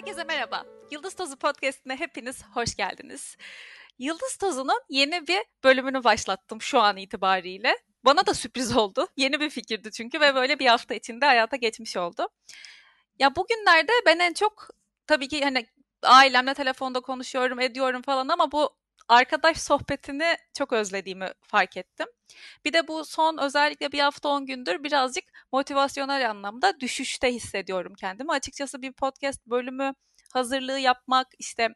Herkese merhaba. Yıldız Tozu Podcast'ine hepiniz hoş geldiniz. Yıldız Tozu'nun yeni bir bölümünü başlattım şu an itibariyle. Bana da sürpriz oldu. Yeni bir fikirdi çünkü ve böyle bir hafta içinde hayata geçmiş oldu. Ya bugünlerde ben en çok tabii ki hani ailemle telefonda konuşuyorum, ediyorum falan ama bu arkadaş sohbetini çok özlediğimi fark ettim. Bir de bu son özellikle bir hafta on gündür birazcık motivasyonel anlamda düşüşte hissediyorum kendimi. Açıkçası bir podcast bölümü hazırlığı yapmak işte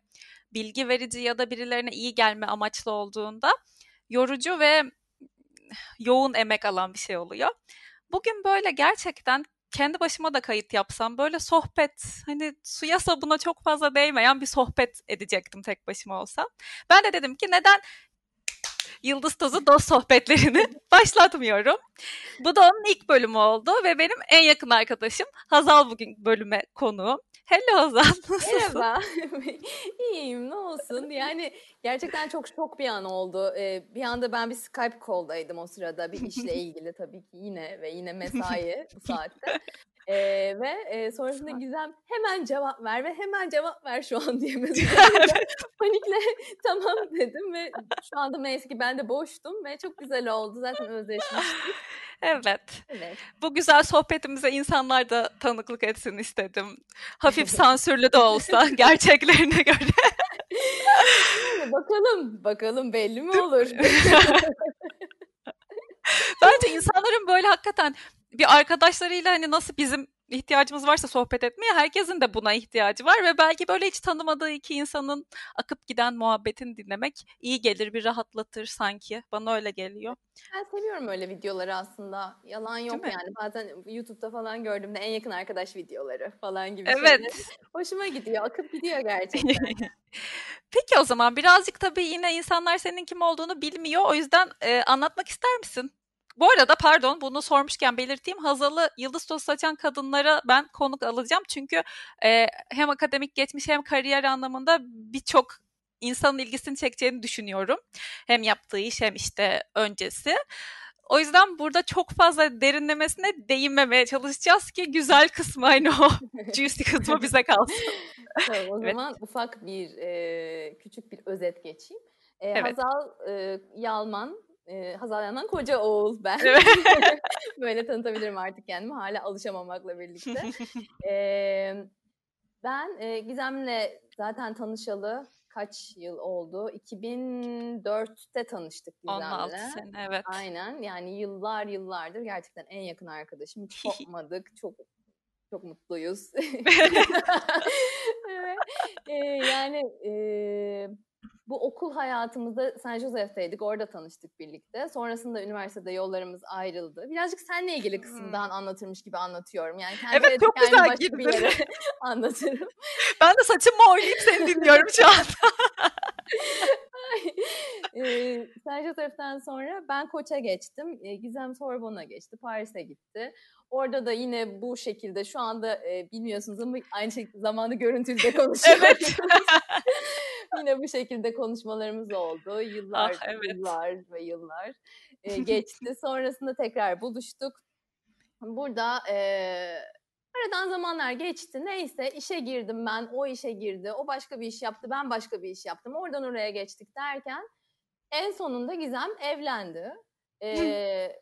bilgi verici ya da birilerine iyi gelme amaçlı olduğunda yorucu ve yoğun emek alan bir şey oluyor. Bugün böyle gerçekten kendi başıma da kayıt yapsam böyle sohbet hani suya sabuna çok fazla değmeyen bir sohbet edecektim tek başıma olsam. Ben de dedim ki neden Yıldız Tozu dost sohbetlerini başlatmıyorum. Bu da onun ilk bölümü oldu ve benim en yakın arkadaşım Hazal bugün bölüme konuğum. Hello. Nasılsın? Merhaba. İyiyim ne olsun. Yani gerçekten çok şok bir an oldu. Ee, bir anda ben bir Skype call'daydım o sırada bir işle ilgili tabii ki yine ve yine mesai bu saatte. Ee, ve e, sonrasında Gizem hemen cevap ver ve hemen cevap ver şu an diye panikle tamam dedim ve şu anda neyse ki ben de boştum ve çok güzel oldu zaten özleşmiştik. Evet. Evet. Bu güzel sohbetimize insanlar da tanıklık etsin istedim. Hafif sansürlü de olsa gerçeklerine göre. Bakalım, bakalım belli mi olur? Bence insanların böyle hakikaten bir arkadaşlarıyla hani nasıl bizim ihtiyacımız varsa sohbet etmeye herkesin de buna ihtiyacı var ve belki böyle hiç tanımadığı iki insanın akıp giden muhabbetini dinlemek iyi gelir, bir rahatlatır sanki. Bana öyle geliyor. Ben seviyorum öyle videoları aslında. Yalan yok Değil mi? yani. Bazen YouTube'da falan gördüğümde en yakın arkadaş videoları falan gibi Evet. şeyler. Hoşuma gidiyor. Akıp gidiyor gerçekten. Peki o zaman birazcık tabii yine insanlar senin kim olduğunu bilmiyor. O yüzden e, anlatmak ister misin? Bu arada pardon bunu sormuşken belirteyim. Hazal'ı Yıldız Tozu saçan kadınlara ben konuk alacağım. Çünkü e, hem akademik geçmiş hem kariyer anlamında birçok insanın ilgisini çekeceğini düşünüyorum. Hem yaptığı iş hem işte öncesi. O yüzden burada çok fazla derinlemesine değinmemeye çalışacağız ki güzel kısmı hani o juicy kısmı bize kalsın. Tamam, o Evet. zaman ufak bir e, küçük bir özet geçeyim. E, Evet. Hazal e, Yalman, e, Hazal Yalman koca oğul ben. Evet. Böyle tanıtabilirim artık kendimi hala alışamamakla birlikte. E, ben e, Gizem'le zaten tanışalı kaç yıl oldu? 2004'te tanıştık Gizem'le. 16 sene evet. Aynen yani yıllar yıllardır gerçekten en yakın arkadaşım. Hiç kopmadık. Çok çok mutluyuz. Evet. Ee, yani e, bu okul hayatımızda San Jose'deydik. Orada tanıştık birlikte. Sonrasında üniversitede yollarımız ayrıldı. Birazcık seninle ilgili kısımdan anlatırmış gibi anlatıyorum. Yani kendi Hmm. Evet, çok güzel başka bir girdin. yere anlatırım. Ben de saçımı oynayıp seni dinliyorum şu an. Ee, San Jose'den sonra ben Koç'a geçtim. Gizem Sorbon'a geçti. Paris'e gitti. Orada da yine bu şekilde şu anda e, bilmiyorsunuz ama aynı şekilde zamanı görüntülü de konuşuyoruz. Evet. Yine bu şekilde konuşmalarımız oldu. Yıllar, Ah, evet. yıllar ve yıllar e, geçti. Sonrasında tekrar buluştuk. Burada e, aradan zamanlar geçti. Neyse işe girdim ben, o işe girdi. O başka bir iş yaptı, ben başka bir iş yaptım. Oradan oraya geçtik derken en sonunda Gizem evlendi. E,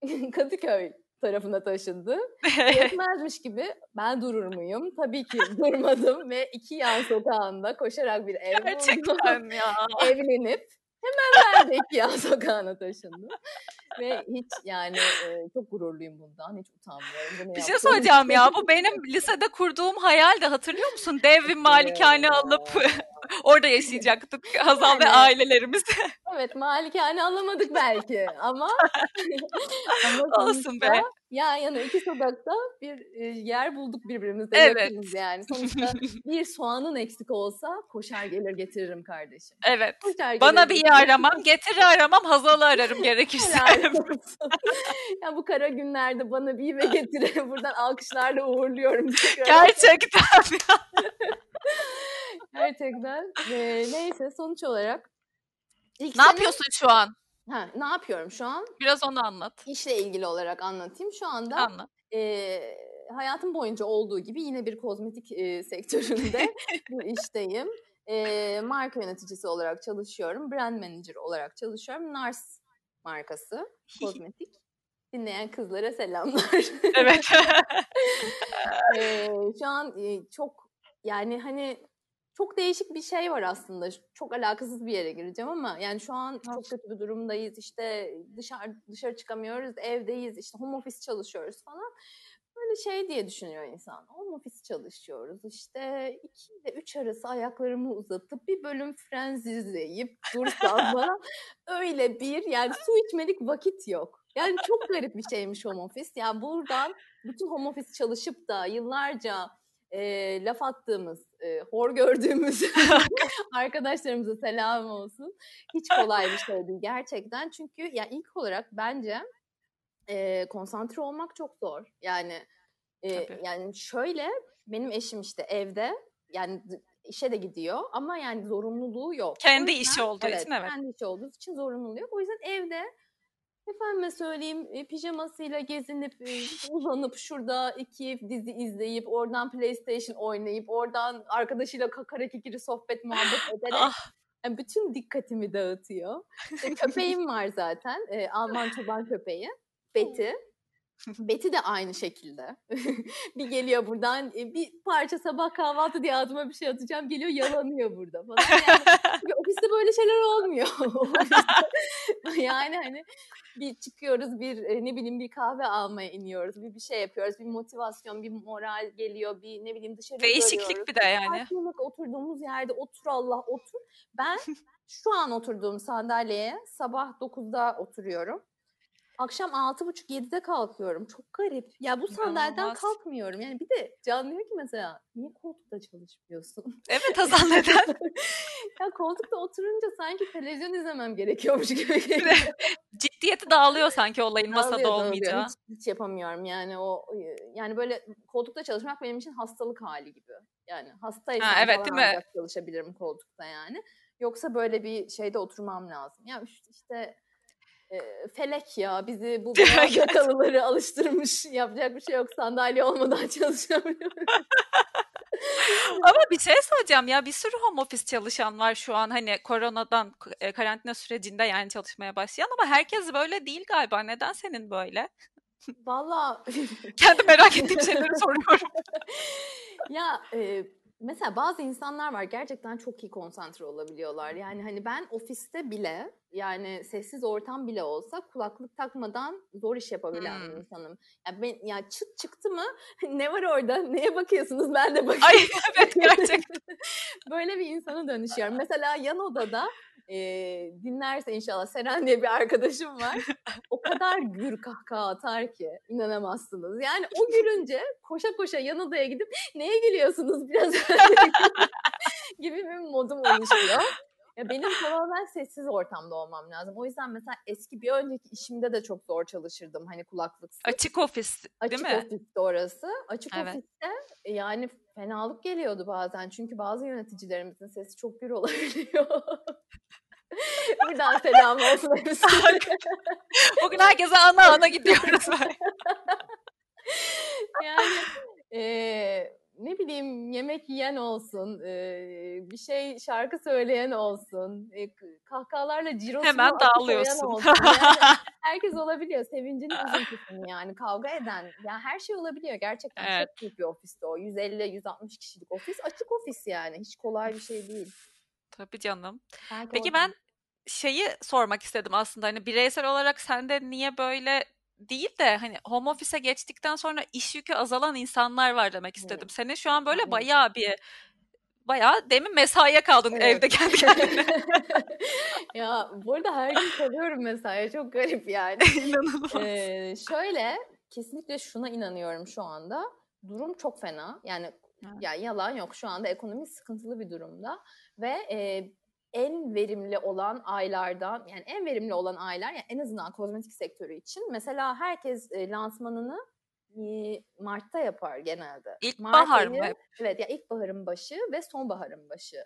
Kadıköy tarafına taşındı. Yetmezmiş gibi ben durur muyum? Tabii ki durmadım ve iki yan sokağında koşarak bir ev buldum. Gerçekten ya. Evlenip hemen ben de iki yan sokağına taşındım. Ve hiç yani e, çok gururluyum bundan. Hiç utanmıyorum. Bunu Bir şey söyleyeceğim ya. Bu benim lisede kurduğum hayaldi. Hatırlıyor musun? Dev bir malikane alıp orada yaşayacaktık. Hazal ve Yani. ailelerimiz. Evet malikane alamadık belki ama, ama Olsun be. Yan yana iki sokakta bir yer bulduk birbirimizde Evet. yakınız yani. Sonuçta bir soğanın eksik olsa koşar gelir getiririm kardeşim. Evet. Koşar Bana gelir bir iyi aramam. Getir aramam. Hazal'ı ararım gerekirse. Ya bu kara günlerde bana bir ve getire buradan alkışlarla uğurluyorum. tekrar. Gerçekten ya. Gerçekten. Ee, neyse sonuç olarak ilk Ne sene- yapıyorsun şu an? Ha, ne yapıyorum şu an? Biraz onu anlat. İşle ilgili olarak anlatayım. Şu anda Anlat. e, hayatım boyunca olduğu gibi yine bir kozmetik e, sektöründe bir işteyim. E, marka yöneticisi olarak çalışıyorum. Brand manager olarak çalışıyorum. Nars markası kozmetik. Dinleyen kızlara selamlar. evet. e, şu an çok yani hani çok değişik bir şey var aslında. Çok alakasız bir yere gireceğim ama yani şu an çok kötü bir durumdayız. İşte dışarı dışarı çıkamıyoruz, evdeyiz. İşte home office çalışıyoruz falan. Şey diye düşünüyor insan. Home office çalışıyoruz. İşte iki ile üç arası ayaklarımı uzatıp bir bölüm Friends izleyip dursam falan. Öyle bir yani su içmelik vakit yok. Yani çok garip bir şeymiş home office. Yani buradan bütün home office çalışıp da yıllarca e, laf attığımız, e, hor gördüğümüz arkadaşlarımıza selam olsun. Hiç kolay bir şey değil gerçekten. Çünkü ya yani ilk olarak bence e, konsantre olmak çok zor. Yani e, yani şöyle benim eşim işte evde yani işe de gidiyor ama yani zorunluluğu yok. Kendi yüzden, işi olduğu evet, için evet. Kendi işi olduğu için zorunluluğu yok. O yüzden evde Efendime söyleyeyim pijamasıyla gezinip uzanıp şurada iki dizi izleyip oradan PlayStation oynayıp oradan arkadaşıyla kakara kikiri sohbet muhabbet ederek ah. yani bütün dikkatimi dağıtıyor. Köpeğim var zaten e, Alman çoban köpeği Betty. Betty de aynı şekilde. bir geliyor buradan bir parça sabah kahvaltı diye adıma bir şey atacağım. Geliyor yalanıyor burada falan. Yani, ofiste böyle şeyler olmuyor. yani hani bir çıkıyoruz bir ne bileyim bir kahve almaya iniyoruz. Bir bir şey yapıyoruz. Bir motivasyon, bir moral geliyor. Bir ne bileyim dışarı Değişiklik görüyoruz. bir de yani. Sakinlik oturduğumuz yerde otur Allah otur. Ben şu an oturduğum sandalyeye sabah 9'da oturuyorum. Akşam 6.30-7'de kalkıyorum. Çok garip. Ya bu sandalyeden kalkmıyorum. Yani bir de Can diyor ki mesela niye koltukta çalışmıyorsun? Evet Hazal neden? ya koltukta oturunca sanki televizyon izlemem gerekiyormuş gibi geliyor. Ciddiyeti dağılıyor sanki olayın dağılıyor, masada olmayacağı. Hiç, hiç yapamıyorum yani o yani böyle koltukta çalışmak benim için hastalık hali gibi. Yani hastaysam ha, evet, falan ancak çalışabilirim koltukta yani. Yoksa böyle bir şeyde oturmam lazım. Ya işte e, felek ya bizi bu yakalıları alıştırmış. Yapacak bir şey yok sandalye olmadan çalışamıyorum. Ama bir şey söyleyeceğim ya bir sürü home office çalışan var şu an hani koronadan e, karantina sürecinde yani çalışmaya başlayan ama herkes böyle değil galiba. Neden senin böyle? Valla kendi merak ettiğim şeyleri soruyorum. ya e, mesela bazı insanlar var gerçekten çok iyi konsantre olabiliyorlar. Yani hani ben ofiste bile yani sessiz ortam bile olsa kulaklık takmadan zor iş yapabilen hmm. insanım. Ya ben ya çıt çıktı mı ne var orada? Neye bakıyorsunuz? Ben de bakıyorum. Ay evet gerçekten. Böyle bir insana dönüşüyorum. Mesela yan odada e, dinlerse inşallah Seren diye bir arkadaşım var. O kadar gür kahkaha atar ki inanamazsınız. Yani o gülünce koşa koşa yan odaya gidip neye gülüyorsunuz biraz gibi bir modum oluşuyor. Ya benim tamamen sessiz ortamda olmam lazım. O yüzden mesela eski bir önceki işimde de çok zor çalışırdım hani kulaklıksız. Açık ofis değil Açık mi? Açık ofiste orası. Açık evet. ofiste yani fenalık geliyordu bazen. Çünkü bazı yöneticilerimizin sesi çok gür olabiliyor. Buradan selam olsun. Bugün herkese ana ana gidiyoruz. yani e, ne bileyim yemek yiyen olsun, e, bir şey şarkı söyleyen olsun, e, kahkahalarla cirosunu Hemen dağılıyorsun. Olsun. Yani herkes olabiliyor. Sevincini üzüntüsünü yani kavga eden. Yani her şey olabiliyor gerçekten. Evet. Çok büyük bir ofiste o. 150-160 kişilik ofis. Açık ofis yani. Hiç kolay bir şey değil. Tabii canım. Belki Peki oradan. ben şeyi sormak istedim aslında hani bireysel olarak sende niye böyle değil de hani home office'e geçtikten sonra iş yükü azalan insanlar var demek istedim. Senin şu an böyle bayağı bir bayağı demin mesaiye kaldın evet. evde kendi kendine. ya bu arada her gün kalıyorum mesaiye çok garip yani. İnanılmaz. Ee, şöyle kesinlikle şuna inanıyorum şu anda. Durum çok fena. Yani ya yalan yok şu anda ekonomi sıkıntılı bir durumda ve e, en verimli olan aylardan yani en verimli olan aylar yani en azından kozmetik sektörü için mesela herkes e, lansmanını e, Mart'ta yapar genelde. İlkbahar mı? Evet ya ilkbaharın başı ve sonbaharın başı.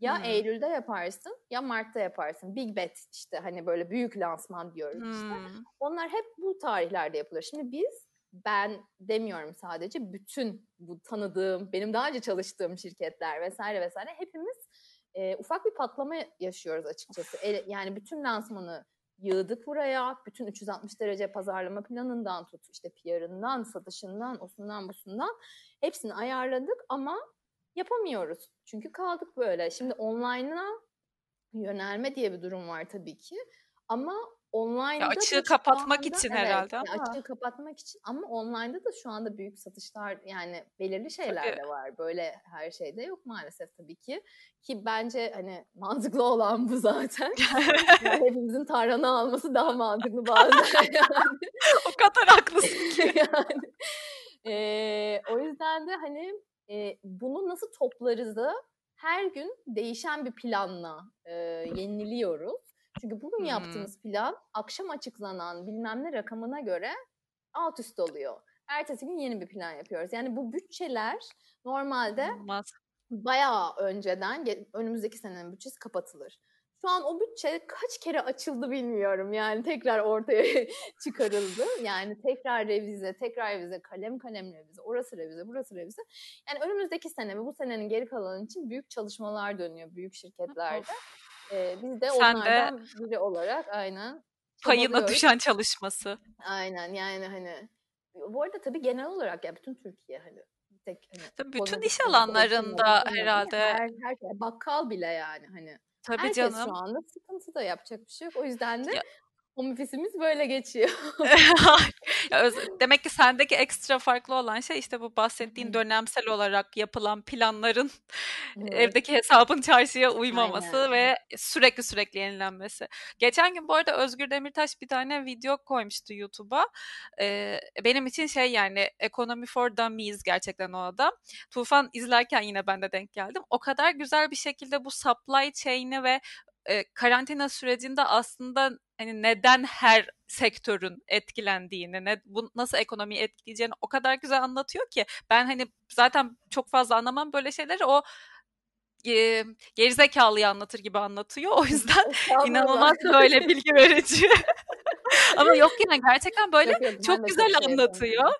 Ya hmm. Eylül'de yaparsın ya Mart'ta yaparsın. Big Bet işte hani böyle büyük lansman diyoruz hmm. işte. Onlar hep bu tarihlerde yapılır. Şimdi biz ben demiyorum sadece bütün bu tanıdığım, benim daha önce çalıştığım şirketler vesaire vesaire hepimiz e, ufak bir patlama yaşıyoruz açıkçası. E, yani bütün lansmanı yığdık buraya. Bütün 360 derece pazarlama planından tut, işte PR'ından, satışından, osundan, busundan hepsini ayarladık ama yapamıyoruz. Çünkü kaldık böyle. Şimdi online'a yönelme diye bir durum var tabii ki. Ama online'da ya açığı kapatmak anda, için evet, herhalde ama. açığı kapatmak için ama online'da da şu anda büyük satışlar yani belirli şeyler tabii. de var. Böyle her şeyde yok maalesef tabii ki. Ki bence hani mantıklı olan bu zaten. yani hepimizin tarhana alması daha mantıklı bazen. Yani. o kadar haklısın ki. yani. Ee, o yüzden de hani e, bunu nasıl toplarız da her gün değişen bir planla e, yeniliyoruz. Çünkü bugün hmm. yaptığımız plan akşam açıklanan bilmem ne rakamına göre alt üst oluyor. Ertesi gün yeni bir plan yapıyoruz. Yani bu bütçeler normalde Olmaz. bayağı önceden önümüzdeki senenin bütçesi kapatılır. Şu an o bütçe kaç kere açıldı bilmiyorum. Yani tekrar ortaya çıkarıldı. Yani tekrar revize, tekrar revize, kalem kalem revize, orası revize, burası revize. Yani önümüzdeki sene ve bu senenin geri kalanı için büyük çalışmalar dönüyor büyük şirketlerde. Ee, biz de Sen onlardan de biri olarak aynen payına düşen çalışması. Aynen yani hani bu arada tabii genel olarak ya bütün Türkiye hani tek hani tabii bütün iş alanlarında herhalde her, her, her bakkal bile yani hani Tabii Herkes canım. şu anda sıkıntı da yapacak bir şey yok. O yüzden de ya, home office'imiz böyle geçiyor. Demek ki sendeki ekstra farklı olan şey işte bu bahsettiğin dönemsel olarak yapılan planların evet. evdeki hesabın çarşıya uymaması Aynen. ve sürekli sürekli yenilenmesi. Geçen gün bu arada Özgür Demirtaş bir tane video koymuştu YouTube'a. Ee, benim için şey yani Economy for Dummies gerçekten o adam. Tufan izlerken yine ben de denk geldim. O kadar güzel bir şekilde bu supply chain'i ve e, karantina sürecinde aslında hani neden her sektörün etkilendiğini, ne, bu nasıl ekonomiyi etkileyeceğini o kadar güzel anlatıyor ki ben hani zaten çok fazla anlamam böyle şeyleri o e, gerizekalıyı anlatır gibi anlatıyor. O yüzden inanılmaz böyle bilgi verici. Ama yok yani gerçekten böyle çok, çok güzel çok anlatıyor.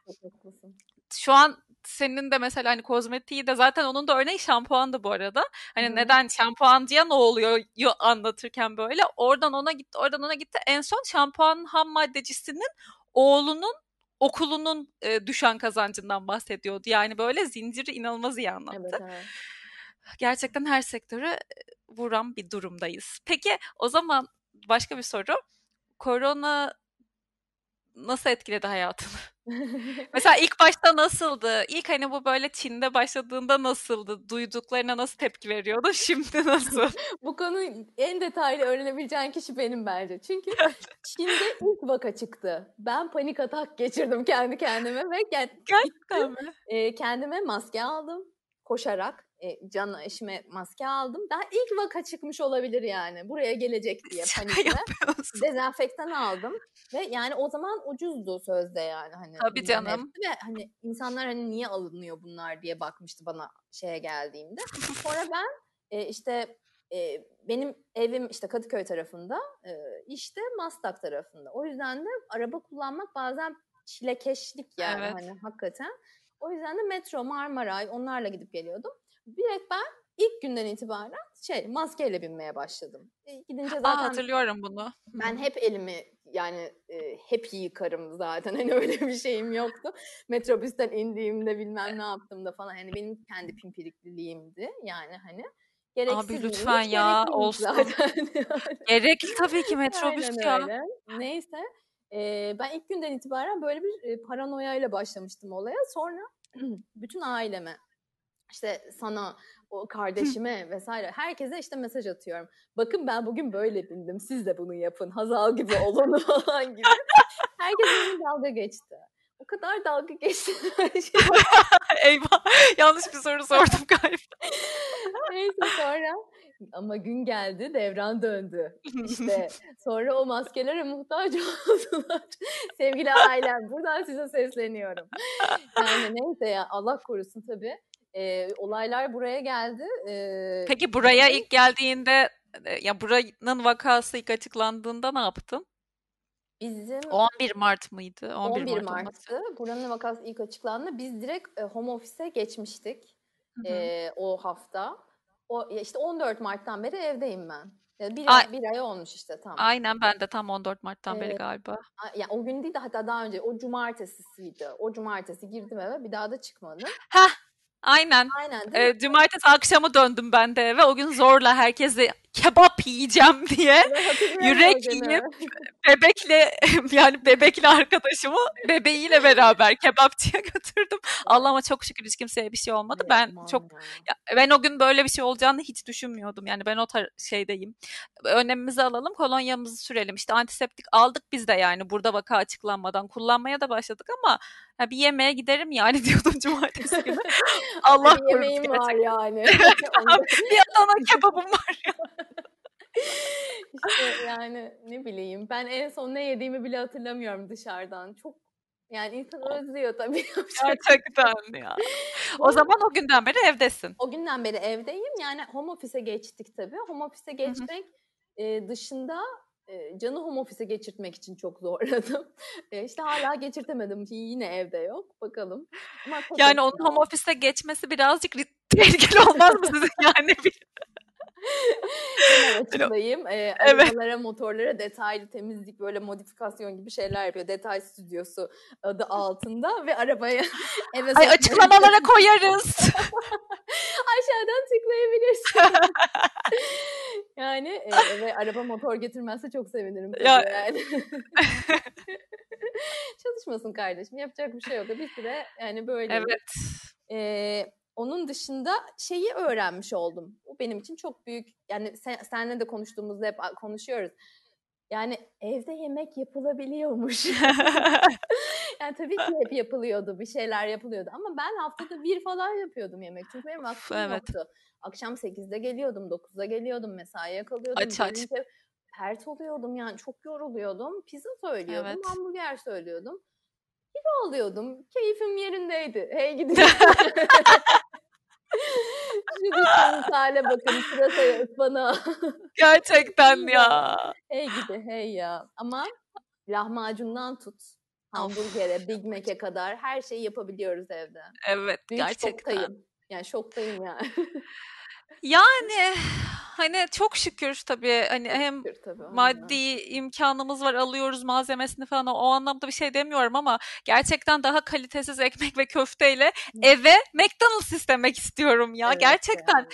Şu an senin de mesela hani kozmetiği de zaten onun da örneği şampuandı bu arada. Hani Hı. neden şampuancıya ne oluyor anlatırken böyle oradan ona gitti oradan ona gitti. En son şampuan ham maddecisinin oğlunun okulunun e, düşen kazancından bahsediyordu. Yani böyle zinciri inanılmaz iyi anlattı. Evet, evet. Gerçekten her sektörü vuran bir durumdayız. Peki o zaman başka bir soru. Korona nasıl etkiledi hayatını? Mesela ilk başta nasıldı? İlk hani bu böyle Çin'de başladığında nasıldı? Duyduklarına nasıl tepki veriyordu? Şimdi nasıl? bu konuyu en detaylı öğrenebileceğin kişi benim bence. Çünkü Çin'de ilk vaka çıktı. Ben panik atak geçirdim kendi kendime ve Gerçekten mi? E, kendime maske aldım koşarak e, Can'la eşime maske aldım. Daha ilk vaka çıkmış olabilir yani. Buraya gelecek diye panikle. Dezenfektan aldım. Ve yani o zaman ucuzdu sözde yani. Hani Tabii canım. Ve hani insanlar hani niye alınıyor bunlar diye bakmıştı bana şeye geldiğimde. Sonra ben e, işte e, benim evim işte Kadıköy tarafında, e, işte Mastak tarafında. O yüzden de araba kullanmak bazen çilekeşlik yani evet. hani hakikaten. O yüzden de metro, Marmaray onlarla gidip geliyordum. Direkt ben ilk günden itibaren şey maskeyle binmeye başladım. E, gidince zaten Aa, hatırlıyorum bunu. Ben hep elimi yani e, hep yıkarım zaten. Hani öyle bir şeyim yoktu. Metrobüsten indiğimde bilmem ne yaptığımda falan. Yani benim kendi pimpirikliliğimdi. Yani hani gereksiz Abi lütfen ya olsun. Zaten. Gerekli tabii ki metrobüs ya. Öyle. Neyse. E, ben ilk günden itibaren böyle bir e, paranoyayla başlamıştım olaya. Sonra bütün aileme işte sana, o kardeşime vesaire herkese işte mesaj atıyorum. Bakın ben bugün böyle bindim. Siz de bunu yapın. Hazal gibi olun falan gibi. Herkes benimle dalga geçti. O kadar dalga geçti. Eyvah. Yanlış bir soru sordum galiba. Neyse sonra ama gün geldi devran döndü. İşte sonra o maskelere muhtaç oldular. Sevgili ailem buradan size sesleniyorum. Yani neyse ya Allah korusun tabii e, olaylar buraya geldi. E, Peki buraya ilk geldiğinde ya buranın vakası ilk açıklandığında ne yaptın? Bizim 11 Mart mıydı? 11, 11 Mart olması. Mart'tı. Buranın vakası ilk açıklandı. Biz direkt e, home office'e geçmiştik Hı hı. e, o hafta. O işte 14 Mart'tan beri evdeyim ben. Yani bir, Ay- ay, bir ay olmuş işte tam. Aynen ben de tam 14 Mart'tan beri Evet. galiba. A- Ya o gün değil de hatta daha önce o cumartesisiydi. O cumartesi girdim eve bir daha da çıkmadım. Heh, aynen. Aynen? Ee, cumartesi akşamı döndüm ben de eve. O gün zorla herkese kebap yiyeceğim diye yürek yiyip bebekle yani bebekli arkadaşımı bebeğiyle beraber kebapçıya götürdüm. Allah'ıma çok şükür hiç kimseye bir şey olmadı. Evet, Ben aman çok ya. ya ben o gün böyle bir şey olacağını hiç düşünmüyordum. Yani ben o tar- şeydeyim. Önlemimizi alalım, kolonyamızı sürelim. İşte antiseptik aldık biz de yani burada vaka açıklanmadan kullanmaya da başladık ama ya bir yemeğe giderim yani diyordum cumartesi günü. Allah korusun yemeğim gerçekten. var yani. Bir Adana kebabım var. İşte yani ne bileyim ben en son ne yediğimi bile hatırlamıyorum dışarıdan. Çok yani insan özlüyor tabii. Gerçekten ya. O zaman o günden beri evdesin. O günden beri evdeyim. Yani home office'e geçtik tabii. Home office'e geçmek e, dışında Can'ı home office'e geçirtmek için çok zorladım. E, işte hala geçirtemedim. Yine evde yok. Bakalım. Ama Yani onun home office'e geçmesi birazcık tehlikeli olmaz mı sizin yani? Hemen açıklayayım. Ee, Evet. arabalara, motorlara detaylı temizlik böyle modifikasyon gibi şeyler yapıyor. Detay stüdyosu adı altında ve arabaya eve Ay açıklamalara koyarız. aşağıdan tıklayabilirsin. yani e, eve araba motor getirmezse çok sevinirim. Ya- yani. Çalışmasın kardeşim. Yapacak bir şey yok. Bir süre yani böyle. evet. Ee, onun dışında şeyi öğrenmiş oldum. Bu benim için çok büyük. Yani sen, seninle de konuştuğumuzda hep konuşuyoruz. Yani evde yemek yapılabiliyormuş. yani tabii ki hep yapılıyordu. Bir şeyler yapılıyordu. Ama ben haftada bir falan yapıyordum yemek. Çünkü benim vaktim evet. yoktu. Akşam 8'de geliyordum, 9'da geliyordum, mesaiye kalıyordum. Aç, aç. Pert oluyordum yani çok yoruluyordum. Pizza söylüyordum, Evet. hamburger söylüyordum. Kilo alıyordum. Keyfim yerindeydi. Hey gidiyor. Şu düştüğümüz hale bakın. Pırasaya ıspanağa. Gerçekten ya. hey gidi hey ya. Ama lahmacundan tut. Hamburgere, Big Mac'e kadar her şeyi yapabiliyoruz evde. Evet Büyük gerçekten. şoktayım. Yani şoktayım yani. Yani hani çok şükür tabii hani hem Şükür tabii, aynen. maddi imkanımız var alıyoruz malzemesini falan o, anlamda bir şey demiyorum ama gerçekten daha kalitesiz ekmek ve köfteyle eve McDonald's istemek istiyorum ya Evet gerçekten ya.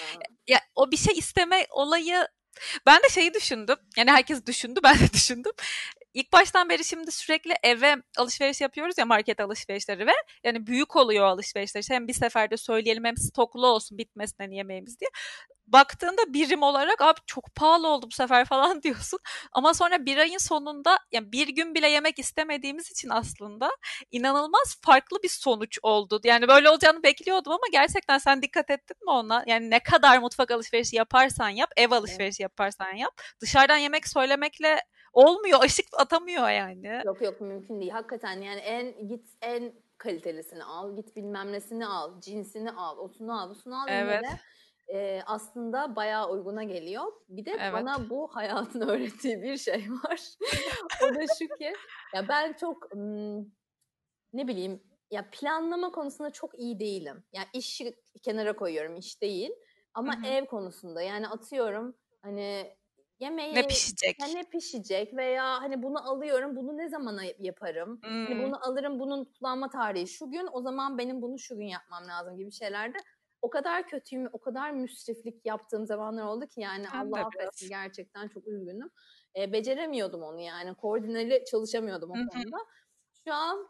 ya o bir şey isteme olayı ben de şeyi düşündüm. Yani herkes düşündü, ben de düşündüm. İlk baştan beri şimdi sürekli eve alışveriş yapıyoruz ya market alışverişleri ve yani büyük oluyor alışverişler. Hem bir seferde söyleyelim hem stoklu olsun bitmesin hani yemeğimiz diye. Baktığında birim olarak abi çok pahalı oldu bu sefer falan diyorsun. Ama sonra bir ayın sonunda yani bir gün bile yemek istemediğimiz için aslında inanılmaz farklı bir sonuç oldu. Yani böyle olacağını bekliyordum ama gerçekten sen dikkat ettin mi ona? Yani ne kadar mutfak alışverişi yaparsan yap, ev alışverişi yaparsan yap. Dışarıdan yemek söylemekle olmuyor, aşık atamıyor yani. Yok yok mümkün değil. Hakikaten yani en git en kalitelisini al, git bilmem nesini al, cinsini al, osunu al, busunu al. Evet. de, e, aslında bayağı uyguna geliyor. Bir de Evet. bana bu hayatın öğrettiği bir şey var. o da şu ki ya ben çok ne bileyim ya planlama konusunda çok iyi değilim. Yani işi kenara koyuyorum, iş değil. Ama Hı hı. ev konusunda yani atıyorum hani yemeği Ne pişecek? ne pişecek veya hani bunu alıyorum bunu ne zamana yaparım? Hani Hmm. bunu alırım bunun kullanma tarihi şu gün o zaman benim bunu şu gün yapmam lazım gibi şeylerde o kadar kötüyüm o kadar müsriflik yaptığım zamanlar oldu ki yani Ben Allah affetsin gerçekten çok üzgünüm. E, beceremiyordum onu yani koordineli çalışamıyordum o konuda. Şu an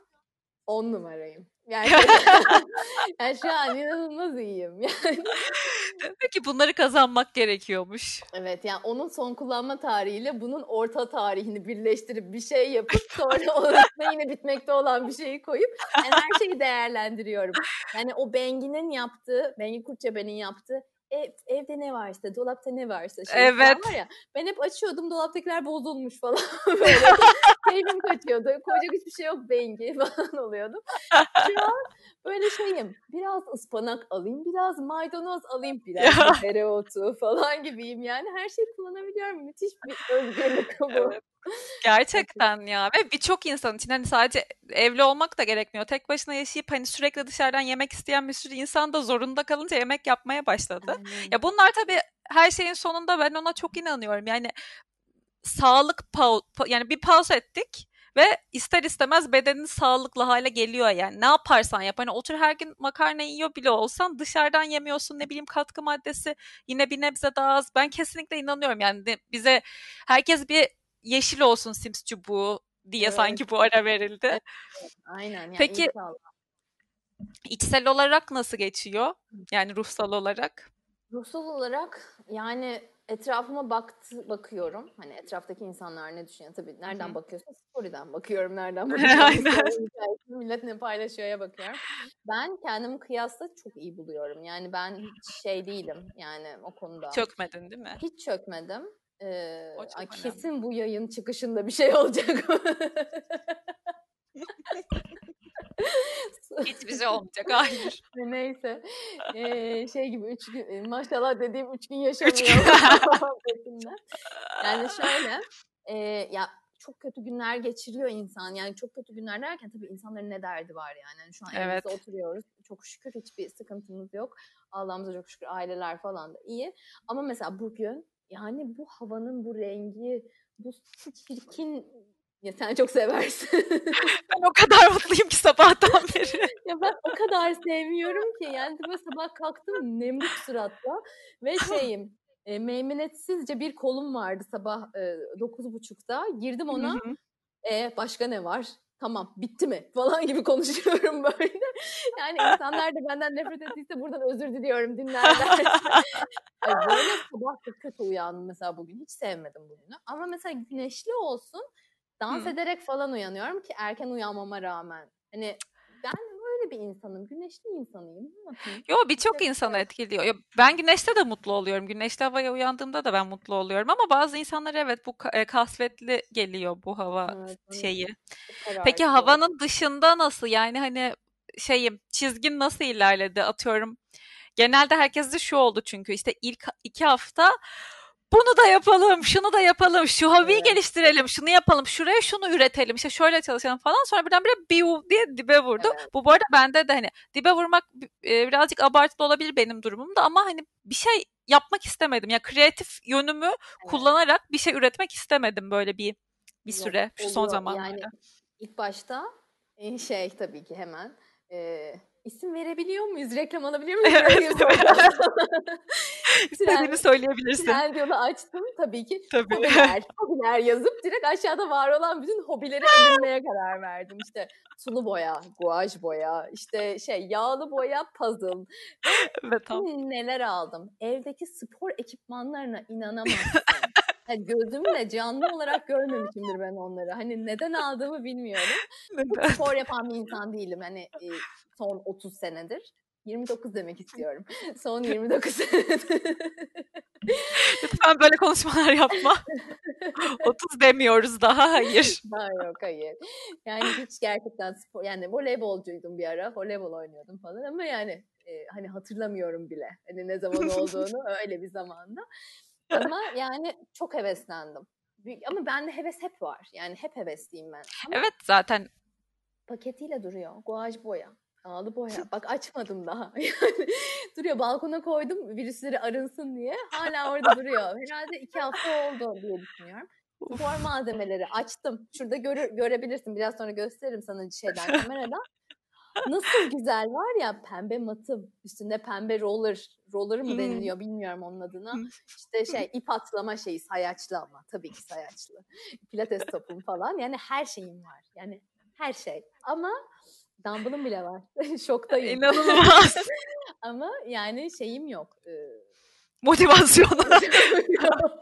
on numarayım. Gerçekten. yani şu an inanılmaz iyiyim. Yani Peki bunları kazanmak gerekiyormuş. Evet yani onun son kullanma tarihiyle bunun orta tarihini birleştirip bir şey yapıp sonra üstüne yine bitmekte olan bir şeyi koyup yani her şeyi değerlendiriyorum. Yani o Bengi'nin yaptığı, Bengi Kurtçebe'nin yaptığı ev, evde ne varsa, dolapta ne varsa şey Evet. var ya. Ben hep açıyordum dolaptakiler bozulmuş falan böyle. Keyfim kaçıyor. gerekiyordu. Koyacak hiçbir şey yok bengi falan oluyordum. Şu an böyle şeyim. Biraz ıspanak alayım, biraz maydanoz alayım, biraz dereotu falan gibiyim. Yani her şeyi kullanabiliyorum. Müthiş bir özgürlük bu. Evet. Gerçekten ya ve birçok insan için hani sadece evli olmak da gerekmiyor. Tek başına yaşayıp hani sürekli dışarıdan yemek isteyen bir sürü insan da zorunda kalınca yemek yapmaya başladı. Aynen. Ya bunlar tabii her şeyin sonunda ben ona çok inanıyorum. Yani sağlık pa- yani bir pause ettik ve ister istemez bedenin sağlıklı hale geliyor yani. Ne yaparsan yap. Hani otur her gün makarna yiyor bile olsan dışarıdan yemiyorsun ne bileyim katkı maddesi yine bir nebze daha az. Ben kesinlikle inanıyorum yani bize herkes bir yeşil olsun Sims çubuğu diye evet. sanki bu ara verildi. Evet, aynen. Yani Peki inşallah. içsel olarak nasıl geçiyor? Yani ruhsal olarak? Ruhsal olarak yani etrafıma baktı, bakıyorum. Hani etraftaki insanlar ne düşünüyor? Tabii nereden Hı-hı. bakıyorsun? Story'den bakıyorum. Nereden bakıyorum? Millet ne paylaşıyor'ya bakıyorum. Ben kendimi kıyasla çok iyi buluyorum. Yani ben hiç şey değilim yani o konuda. Çökmedin değil mi? Hiç çökmedim. Ee, ay, kesin bu yayın çıkışında bir şey olacak. Hiçbir şey olmayacak. Hayır. Neyse. Ee, şey gibi üç gün maşallah dediğim üç gün yaşamıyor. Üç gün. yani şöyle e, ya çok kötü günler geçiriyor insan. Yani çok kötü günler derken tabii insanların ne derdi var yani. yani şu an evet. evimizde oturuyoruz. Çok şükür hiçbir sıkıntımız yok. Allah'ımıza çok şükür aileler falan da iyi. Ama mesela bugün yani bu havanın bu rengi, bu çirkin ya sen çok seversin. ben o kadar mutluyum ki sabahtan beri. ya ben o kadar sevmiyorum ki. Yani böyle sabah kalktım nemli suratla ve şeyim e, meymenetsizce bir kolum vardı sabah dokuz e, buçukta. Girdim ona. e, başka ne var? Tamam bitti mi? Falan gibi konuşuyorum böyle. Yani insanlar da benden nefret ettiyse buradan özür diliyorum dinlerler. yani böyle sabah çok kötü uyandım mesela bugün. Hiç sevmedim bugünü. Ama mesela güneşli olsun Dans Hı. ederek falan uyanıyorum ki erken uyanmama rağmen. Hani ben böyle bir insanım. Güneşli insanıyım. Yo birçok insanı etkiliyor. Yo, ben güneşte de mutlu oluyorum. Güneşli havaya uyandığımda da ben mutlu oluyorum. Ama bazı insanlar evet bu e, kasvetli geliyor bu hava evet, şeyi. Peki havanın dışında nasıl? Yani hani şeyim çizgin nasıl ilerledi? Atıyorum genelde herkeste şu oldu çünkü işte ilk iki hafta bunu da yapalım, şunu da yapalım, şu hobiyi evet. geliştirelim, şunu yapalım, şuraya şunu üretelim, işte şöyle çalışalım falan. Sonra birdenbire biu diye dibe vurdu. Evet. Bu bu arada bende de hani dibe vurmak e, birazcık abartılı olabilir benim durumumda ama hani bir şey yapmak istemedim. Ya yani kreatif yönümü evet. kullanarak bir şey üretmek istemedim böyle bir bir süre Yok, şu son zamanlarda. Yani ilk başta şey tabii ki hemen e, İsim verebiliyor muyuz? Reklam alabiliyor muyuz? Evet. İstediğini söyleyebilirsin. Trendyol'u açtım tabii ki. Tabii. Hobiler, hobiler yazıp direkt aşağıda var olan bütün hobileri edinmeye karar verdim. İşte sulu boya, guaj boya, işte şey yağlı boya, puzzle. Evet, tamam. Neler aldım. Evdeki spor ekipmanlarına inanamazsın. Yani gözümle canlı olarak görmemişimdir ben onları. Hani neden aldığımı bilmiyorum. Neden? Spor yapan bir insan değilim. Hani e, son 30 senedir. 29 demek istiyorum. Son 29 senedir. Lütfen böyle konuşmalar yapma. 30 demiyoruz daha hayır. Daha yok hayır. Yani hiç gerçekten spor yani voleybolcuydum bir ara. Voleybol oynuyordum falan ama yani e, hani hatırlamıyorum bile. Hani ne zaman olduğunu öyle bir zamanda. Ama yani çok heveslendim. Ama bende heves hep var. Yani hep hevesliyim ben. Ama evet zaten. Paketiyle duruyor. Guaj boya. Ağlı boya. Bak açmadım daha. Yani duruyor. Balkona koydum virüsleri arınsın diye. Hala orada duruyor. Herhalde iki hafta oldu diye düşünüyorum. Spor malzemeleri açtım. Şurada göre, görebilirsin. Biraz sonra gösteririm sana şeyden kameradan. Nasıl güzel var ya pembe matım. Üstünde pembe roller. Roller mı deniliyor bilmiyorum onun adına. İşte şey ip atlama şeyi sayaçlı ama. Tabii ki sayaçlı. Pilates topum falan. Yani her şeyim var. Yani her şey. Ama Dumbbell'ım bile var. Şoktayım. İnanılmaz. Ama yani şeyim yok. Motivasyonu. Yok.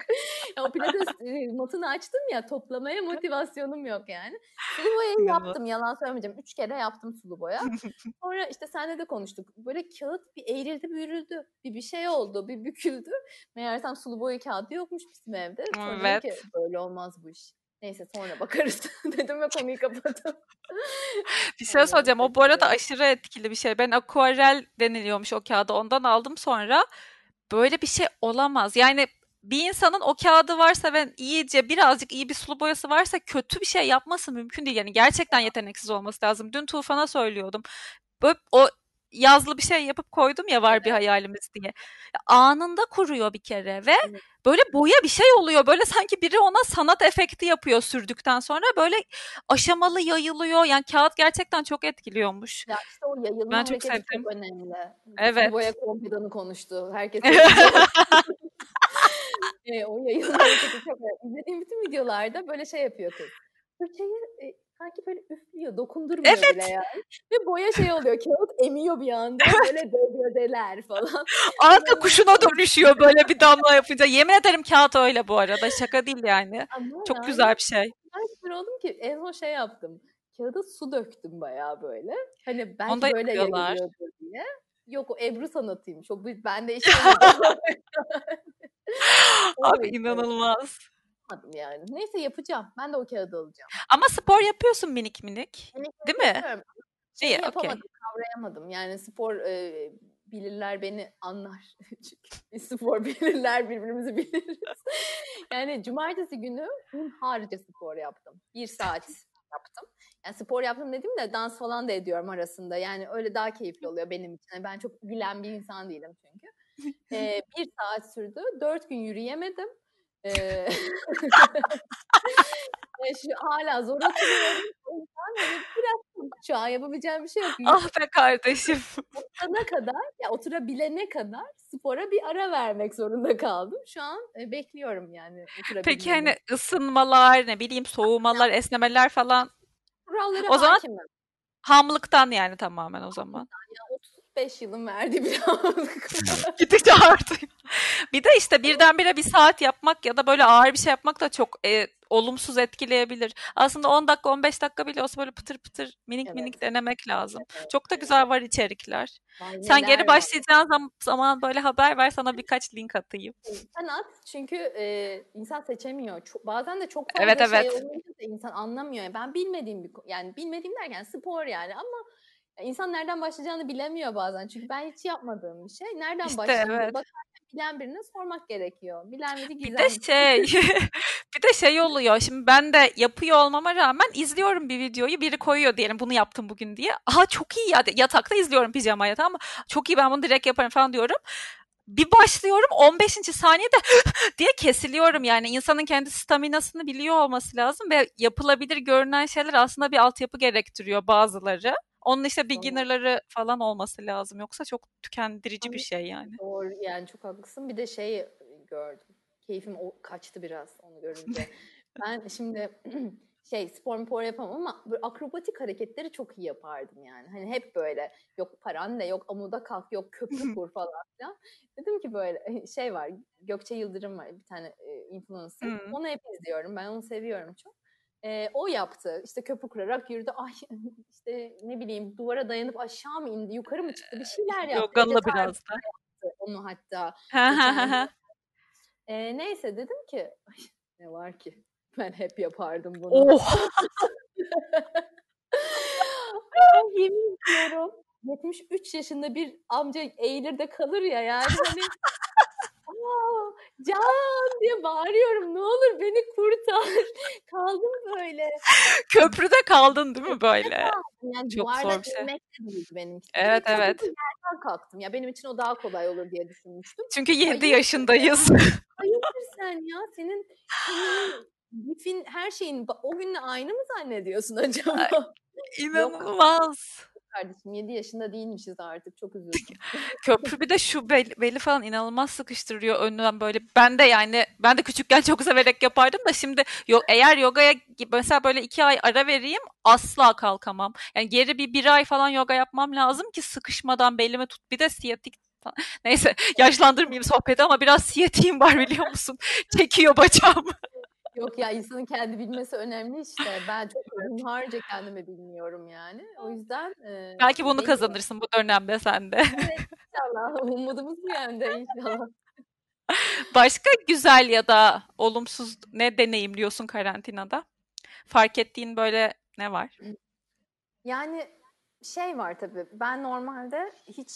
Ya, o pilates matını açtım ya toplamaya motivasyonum yok yani. Sulu boyayı yaptım yalan söylemeyeceğim. Üç kere yaptım sulu boya. Sonra işte senle de konuştuk. Böyle kağıt bir eğrildi büyürüldü. Bir bir şey oldu bir büküldü. Meğersem sulu boya kağıdı yokmuş bizim evde. Sonra evet. ki böyle olmaz bu iş. Neyse sonra bakarız dedim ve konuyu kapattım. bir şey söyleyeceğim. O bu arada aşırı etkili bir şey. Ben akvarel deniliyormuş o kağıdı. Ondan aldım sonra. Böyle bir şey olamaz. Yani bir insanın o kağıdı varsa ve iyice birazcık iyi bir sulu boyası varsa kötü bir şey yapması mümkün değil. Yani gerçekten yeteneksiz olması lazım. Dün Tufan'a söylüyordum. Böyle o yazılı bir şey yapıp koydum ya var bir hayalimiz diye. Anında kuruyor bir kere ve böyle boya bir şey oluyor. Böyle sanki biri ona sanat efekti yapıyor sürdükten sonra böyle aşamalı yayılıyor. Yani kağıt gerçekten çok etkiliyormuş. Ya işte o yayılma ben çok sevdim. çok önemli. Evet. Boya kompidanı konuştu. Herkes e, o yayılma hareketi çok önemli. İzlediğim bütün videolarda böyle şey yapıyor kız. Fırçayı sanki böyle üflüyor, dokundurmuyor evet. bile yani. Ve boya şey oluyor, kağıt emiyor bir anda. Böyle dövdeler falan. Anka kuşuna dönüşüyor böyle bir damla yapınca. Yemin ederim kağıt öyle bu arada. Şaka değil yani. Ama Çok yani, güzel bir şey. Ben süper oldum ki en son şey yaptım. Kağıda su döktüm bayağı böyle. Hani belki Onu da böyle yayılıyordur diye. Yok o Ebru sanatıymış. O ben de işte Abi inanılmaz. Yapmadım yani. Neyse yapacağım. Ben de o kağıdı alacağım. Ama spor yapıyorsun minik minik. Minik Değil mi? yapıyorum. Şeyi İyi, okey. yapamadım, kavrayamadım. Yani spor e, bilirler beni anlar. Çünkü spor bilirler, birbirimizi biliriz. yani cumartesi günü harca spor yaptım. Bir saat yaptım. Yani spor yaptım dedim de dans falan da ediyorum arasında. Yani öyle daha keyifli oluyor benim için. Yani ben çok gülen bir insan değilim çünkü. Ee, bir saat sürdü. Dört gün yürüyemedim. E, şu hala zor oturuyorum. O yüzden hani bıraktım. Şu an yapabileceğim bir şey yok. Ah be kardeşim. Oturana kadar, ya oturabilene kadar spora bir ara vermek zorunda kaldım. Şu an e, bekliyorum yani. Peki hani ısınmalar, ne bileyim soğumalar, esnemeler falan Kurallara o zaman- hakimim. hamlıktan yani tamamen o zaman. Ya 35 yılın verdiği bir. Gittikçe artıyor. Bir de işte birdenbire bir saat yapmak ya da böyle ağır bir şey yapmak da çok e, olumsuz etkileyebilir. Aslında 10 dakika 15 dakika bile olsa böyle pıtır pıtır minik Evet. minik denemek lazım. Evet, Çok da güzel var içerikler. Vay, Sen geri var. başlayacağın zam- zaman böyle haber ver sana birkaç link atayım. Sen at çünkü e, insan seçemiyor. Çok, bazen de çok fazla Evet, şey evet. olunca da insan anlamıyor. Ben bilmediğim bir yani bilmediğim derken spor yani ama insan nereden başlayacağını bilemiyor bazen. Çünkü ben hiç yapmadığım bir şey. Nereden İşte başlayacağını evet. bakarken bilen birine sormak gerekiyor. Bilen biri Bir gizem. de şey bir de şey oluyor. Şimdi ben de yapıyor olmama rağmen izliyorum bir videoyu. Biri koyuyor diyelim bunu yaptım bugün diye. Aha çok iyi ya. Yatakta izliyorum pijama yatağı ama çok iyi ben bunu direkt yaparım falan diyorum. Bir başlıyorum 15. saniyede diye kesiliyorum yani insanın kendi staminasını biliyor olması lazım ve yapılabilir görünen şeyler aslında bir altyapı gerektiriyor bazıları. Onun işte beginner'ları falan olması lazım yoksa çok tükendirici bir şey yani. Doğru yani çok haklısın. Bir de şey gördüm. Keyfim o, kaçtı biraz onu görünce. ben şimdi şey spor spor yapamam ama böyle akrobatik hareketleri çok iyi yapardım yani. Hani hep böyle yok paranle yok amuda kalk yok köprü kur falan filan. Dedim ki böyle şey var Gökçe Yıldırım var bir tane e, influencer. Onu hep izliyorum. Ben onu seviyorum çok. E, o yaptı. İşte köprü kurarak yürüdü. Ay işte ne bileyim duvara dayanıp aşağı mı indi, yukarı mı çıktı bir şeyler yaptı. Yoganla Ece biraz da. Tarık onu hatta. E, neyse dedim ki "Ay, ne var ki ben hep yapardım bunu. Oh. Ay, yemin ediyorum 73 yaşında bir amca eğilir de kalır ya yani hani Aa, can diye bağırıyorum ne olur beni kurtar. Kaldım böyle. Köprüde kaldın değil mi böyle? Yani Çok zor bir şey. de benim için. Evet, Direkt evet. yerden kalktım. Ya benim için o daha kolay olur diye düşünmüştüm. Çünkü 7 Hayır. yaşındayız. Hayırdır sen ya? Senin, senin gifin her şeyin o günle aynı mı zannediyorsun acaba? İnanılmaz. Kardeşim 7 yaşında değilmişiz artık. Çok üzüldüm. Köprü bir de şu bel- beli falan inanılmaz sıkıştırıyor önünden böyle. Ben de yani ben de küçükken çok severek yapardım da şimdi yo- eğer yogaya mesela böyle iki ay ara vereyim asla kalkamam. Yani geri bir bir ay falan yoga yapmam lazım ki sıkışmadan belimi tut. Bir de siyatik. Neyse yaşlandırmayayım sohbeti ama biraz siyatiğim var biliyor musun? Çekiyor bacağımı. Yok ya insanın kendi bilmesi önemli işte. Ben çok hunharca kendimi bilmiyorum yani. O yüzden e, Belki bunu kazanırsın bu dönemde sen de. İnşallah. Umudumuz bu yönde inşallah. Başka güzel ya da olumsuz ne deneyimliyorsun karantinada? fark ettiğin böyle ne var? Yani şey var tabii. Ben normalde hiç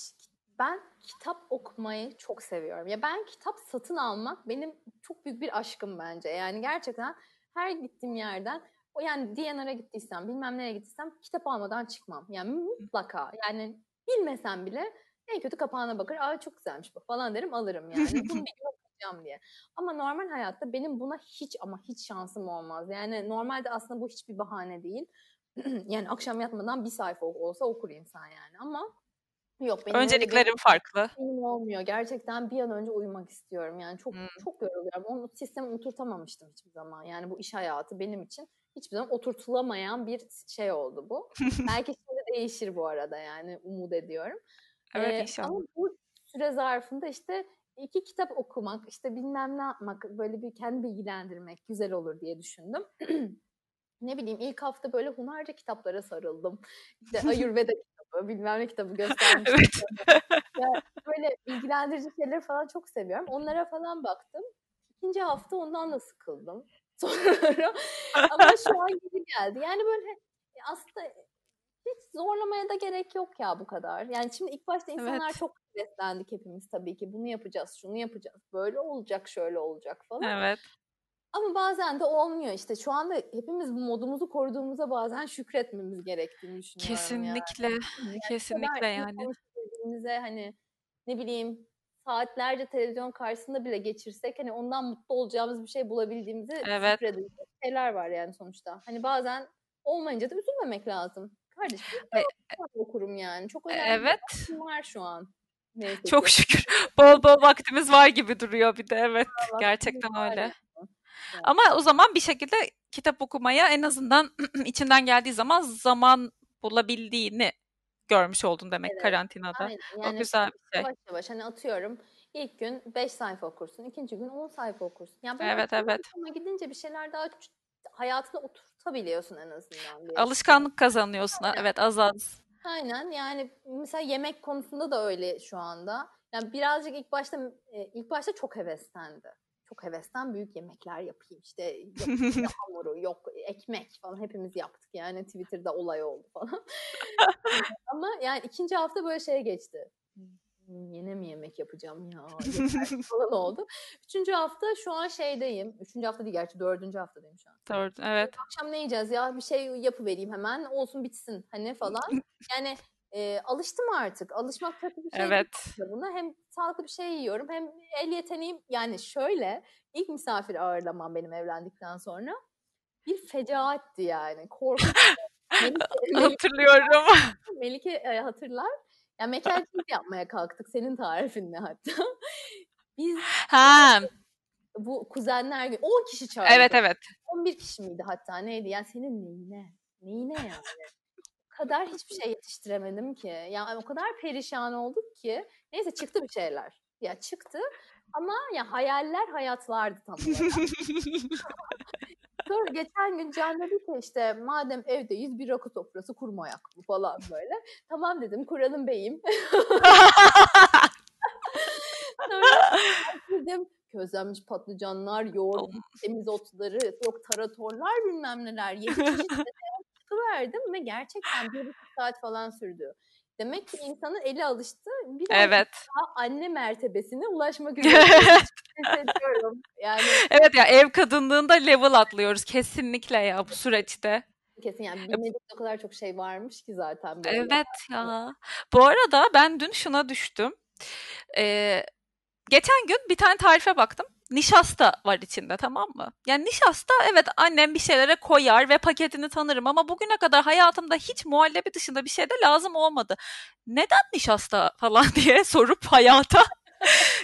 ben kitap okumayı çok seviyorum. Ya ben kitap satın almak benim çok büyük bir aşkım bence. Yani gerçekten her gittiğim yerden o yani DNR'a gittiysem, bilmem nereye gittiysem kitap almadan çıkmam. Yani mutlaka. Yani bilmesem bile en kötü kapağına bakar. Aa çok güzelmiş bu falan derim alırım yani. Bunu bir gün okuyacağım diye. Ama normal hayatta benim buna hiç ama hiç şansım olmaz. Yani normalde aslında bu hiçbir bahane değil. yani akşam yatmadan bir sayfa olsa okur insan yani. Ama Yok benim Önceliklerim farklı. Benim olmuyor. Gerçekten bir an önce uyumak istiyorum. Yani çok hmm. çok yoruluyorum. Onu sisteme oturtamamıştım hiçbir zaman. Yani bu iş hayatı benim için hiçbir zaman oturtulamayan bir şey oldu bu. Belki şimdi değişir bu arada yani umut ediyorum. Evet ee, inşallah. Ama bu süre zarfında işte iki kitap okumak, işte bilmem ne yapmak, böyle bir kendi bilgilendirmek güzel olur diye düşündüm. ne bileyim ilk hafta böyle Hunarca kitaplara sarıldım. İşte Ayurveda kitabı, bilmem ne kitabı göstermiştim. evet. yani böyle bilgilendirici şeyleri falan çok seviyorum. Onlara falan baktım. İkinci hafta ondan da sıkıldım. Sonra ama şu an gibi geldi. Yani böyle aslında hiç zorlamaya da gerek yok ya bu kadar. Yani şimdi ilk başta insanlar evet. çok beslendik hepimiz tabii ki. Bunu yapacağız, şunu yapacağız. Böyle olacak, şöyle olacak falan. Evet. Ama bazen de olmuyor işte. Şu anda hepimiz modumuzu koruduğumuza bazen şükretmemiz gerektiğini düşünüyorum. Kesinlikle. Yani. Kesinlikle yani. Hani ne bileyim saatlerce televizyon karşısında bile geçirsek hani ondan mutlu olacağımız bir şey bulabildiğimizi evet. şükredeceğiz. şeyler var yani sonuçta. Hani bazen olmayınca da üzülmemek lazım. Kardeşim e, okurum yani. Çok önemli evet. var şu an. Neyse Çok şükür. Bol bol vaktimiz var gibi duruyor bir de evet. Gerçekten öyle. Ama o zaman bir şekilde kitap okumaya en azından içinden geldiği zaman zaman bulabildiğini görmüş oldun demek evet. karantinada. Aynen. Yani o güzel bir şey. Yavaş yavaş hani atıyorum ilk gün 5 sayfa okursun, ikinci gün 10 sayfa okursun. Yani evet evet. Ama gidince bir şeyler daha hayatına oturtabiliyorsun en azından. Diye. Alışkanlık kazanıyorsun. Aynen. Evet az az. Aynen yani mesela yemek konusunda da öyle şu anda. Yani birazcık ilk başta ilk başta çok heveslendi çok hevesten büyük yemekler yapayım. İşte yok hamuru, yok ekmek falan hepimiz yaptık yani Twitter'da olay oldu falan. Ama yani ikinci hafta böyle şey geçti. Hmm, yine mi yemek yapacağım ya falan oldu. Üçüncü hafta şu an şeydeyim. Üçüncü hafta değil gerçi dördüncü haftadayım şu an. Dört, evet. Akşam ne yiyeceğiz ya bir şey yapıvereyim hemen olsun bitsin hani falan. Yani e, alıştım artık. Alışmak kötü bir şey evet. buna. Hem sağlıklı bir şey yiyorum hem el yeteneğim yani şöyle ilk misafir ağırlamam benim evlendikten sonra bir fecaatti yani. Korkunç. Melike, Hatırlıyorum. Melike e, hatırlar. Ya mekan yapmaya kalktık senin tarifinle hatta. Biz ha. bu kuzenler gün 10 kişi çağırdık. Evet evet. 11 kişi miydi hatta neydi? Yani senin neyine? Neyine yani? Kadar hiçbir şey yetiştiremedim ki. Yani o kadar perişan olduk ki. Neyse çıktı bir şeyler. Ya çıktı ama ya hayaller hayatlardı tam olarak. Sonra geçen gün Can dedi ki işte madem evdeyiz bir rakı sofrası kurmayak mı falan böyle. Tamam dedim kuralım beyim. Sonra dedim közlenmiş patlıcanlar, yoğurt, temiz otları, yok taratorlar bilmem neler. Yedi çeşit verdim ve gerçekten bir buçuk saat falan sürdü. Demek ki insanın eli alıştı. Biraz evet. daha anne mertebesine ulaşmak üzere hissediyorum. Yani Evet ya ev kadınlığında level atlıyoruz kesinlikle ya bu süreçte. Kesin yani bilmediğim o kadar çok şey varmış ki zaten. Böyle. Evet ya. Bu arada ben dün şuna düştüm. Ee, geçen gün bir tane tarife baktım nişasta var içinde tamam mı? Yani nişasta evet annem bir şeylere koyar ve paketini tanırım ama bugüne kadar hayatımda hiç muhallebi dışında bir şey de lazım olmadı. Neden nişasta falan diye sorup hayata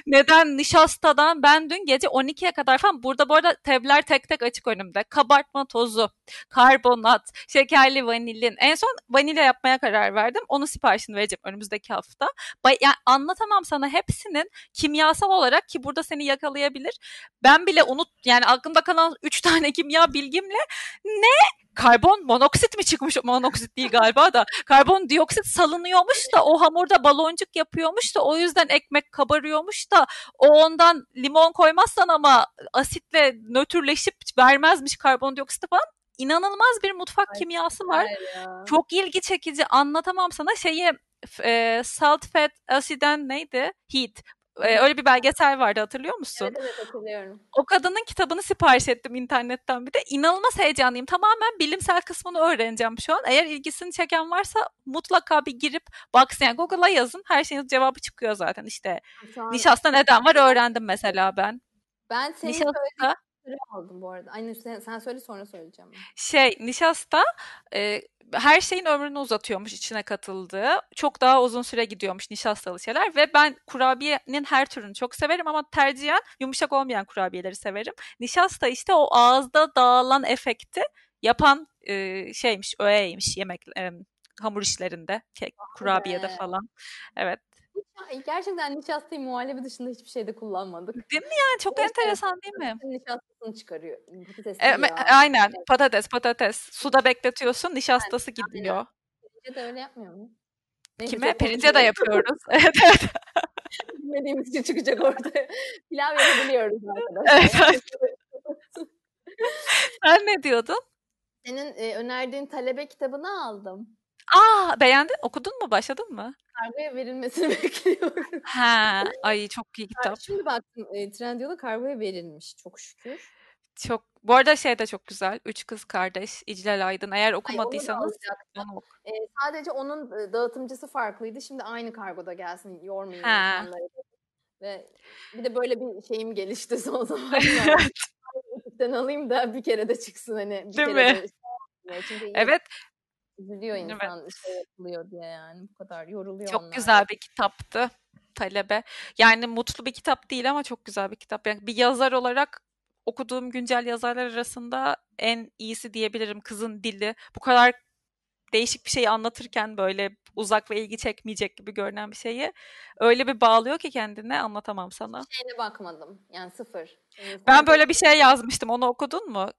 neden nişastadan ben dün gece 12'ye kadar falan burada bu arada tabler tek tek açık önümde. Kabartma tozu, karbonat, şekerli vanilin. En son vanilya yapmaya karar verdim. Onu siparişini vereceğim önümüzdeki hafta. Ba- yani anlatamam sana hepsinin kimyasal olarak ki burada seni yakalayabilir. Ben bile unut yani aklımda kalan 3 tane kimya bilgimle ne karbon monoksit mi çıkmış? Monoksit değil galiba da. Karbon dioksit salınıyormuş da o hamurda baloncuk yapıyormuş da o yüzden ekmek kabarıyormuş da o ondan limon koymazsan ama asitle nötrleşip vermezmiş karbondioksiti falan inanılmaz bir mutfak Ay, kimyası var. Ya. Çok ilgi çekici. Anlatamam sana. Şeyi e, Salt Fat Acid'den neydi? Heat. E, öyle bir belgesel vardı hatırlıyor musun? Evet evet hatırlıyorum. O kadının kitabını sipariş ettim internetten bir de. İnanılmaz heyecanlıyım. Tamamen bilimsel kısmını öğreneceğim şu an. Eğer ilgisini çeken varsa mutlaka bir girip baksın. Yani Google'a yazın. Her şeyin cevabı çıkıyor zaten. İşte Şu an nişasta neden var öğrendim mesela ben. ben senin Nişasta söylediğini aldım bu arada. Aynı sen, sen söyle sonra söyleyeceğim. ben. şey nişasta e, her şeyin ömrünü uzatıyormuş içine katıldığı. Çok daha uzun süre gidiyormuş nişastalı şeyler ve ben kurabiyenin her türünü çok severim ama tercihen yumuşak olmayan kurabiyeleri severim. Nişasta işte o ağızda dağılan efekti yapan e, şeymiş, öğeymiş yemek e, hamur işlerinde, kek, kurabiyede be. falan. Evet. Ay, Gerçekten nişastayı muhallebi dışında hiçbir şeyde kullanmadık. Değil mi yani çok Evet, enteresan değil mi? Nişastasını çıkarıyor. Patates E, ya. aynen patates patates suda bekletiyorsun nişastası gidiyor. Pirince de öyle yapmıyor mu? Neyse, Kime? Pirince de yapıyoruz. Evet evet. Bilmediğimiz için çıkacak ortaya. Pilav yapabiliyoruz arkadaşlar. Evet, Sen ne diyordun? Senin e, önerdiğin talebe kitabını aldım. Aa beğendin? Okudun mu? Başladın mı? Kargoya verilmesini bekliyorum. Ha, ay çok iyi kitap. Şimdi baktım e, Trendyol'a kargoya verilmiş çok şükür. Çok. Bu arada şey de çok güzel. Üç kız kardeş. İclal Aydın. Eğer Ay, onu da okumadıysanız alacaktım. onu oku. E, sadece onun e, dağıtımcısı farklıydı. Şimdi aynı kargoda gelsin yormayın Ha. insanları. Ve bir de böyle bir şeyim gelişti son zamanlarda. Eskiden alayım da bir kere de çıksın hani. Bir Değil kere mi? de şey Çünkü iyi Evet, üzülüyor Evet. insan şey yapılıyor diye yani. Bu kadar yoruluyor çok onlar. güzel bir kitaptı. Talebe. Yani mutlu bir kitap değil ama çok güzel bir kitap. Yani bir yazar olarak okuduğum güncel yazarlar arasında en iyisi diyebilirim. Kızın dili. Bu kadar değişik bir şeyi anlatırken böyle uzak ve ilgi çekmeyecek gibi görünen bir şeyi öyle bir bağlıyor ki kendine anlatamam sana. Şeyine bakmadım. Yani sıfır. Yani Ben böyle bir şey yazmıştım. Onu okudun mu?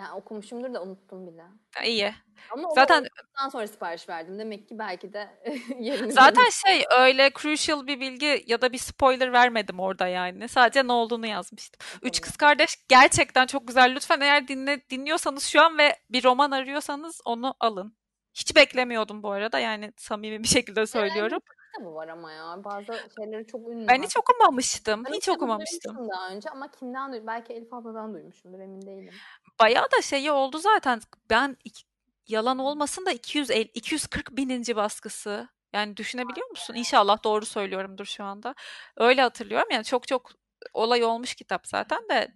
Yani okumuşumdur da unuttum bile. Ha, İyi. Ama Zaten okuduktan sonra sipariş verdim. Demek ki belki de yerini zaten şey öyle crucial bir bilgi ya da bir spoiler vermedim orada yani. Sadece ne olduğunu yazmıştım. Üç kız kardeş gerçekten çok güzel. Lütfen eğer dinle, dinliyorsanız şu an ve bir roman arıyorsanız onu alın. Hiç beklemiyordum bu arada yani samimi bir şekilde söylüyorum. kitabı var ama ya. Bazı şeyleri çok ünlü. Ben hiç okumamıştım. Ben Hiç okumamıştım. daha önce ama kimden duydum? Belki Elif abladan duymuşumdur emin değilim. Bayağı da şeyi oldu zaten. Ben iki- yalan olmasın da 250 240 bininci baskısı. Yani düşünebiliyor musun? İnşallah doğru söylüyorumdur şu anda. Öyle hatırlıyorum. Yani çok çok olay olmuş kitap zaten de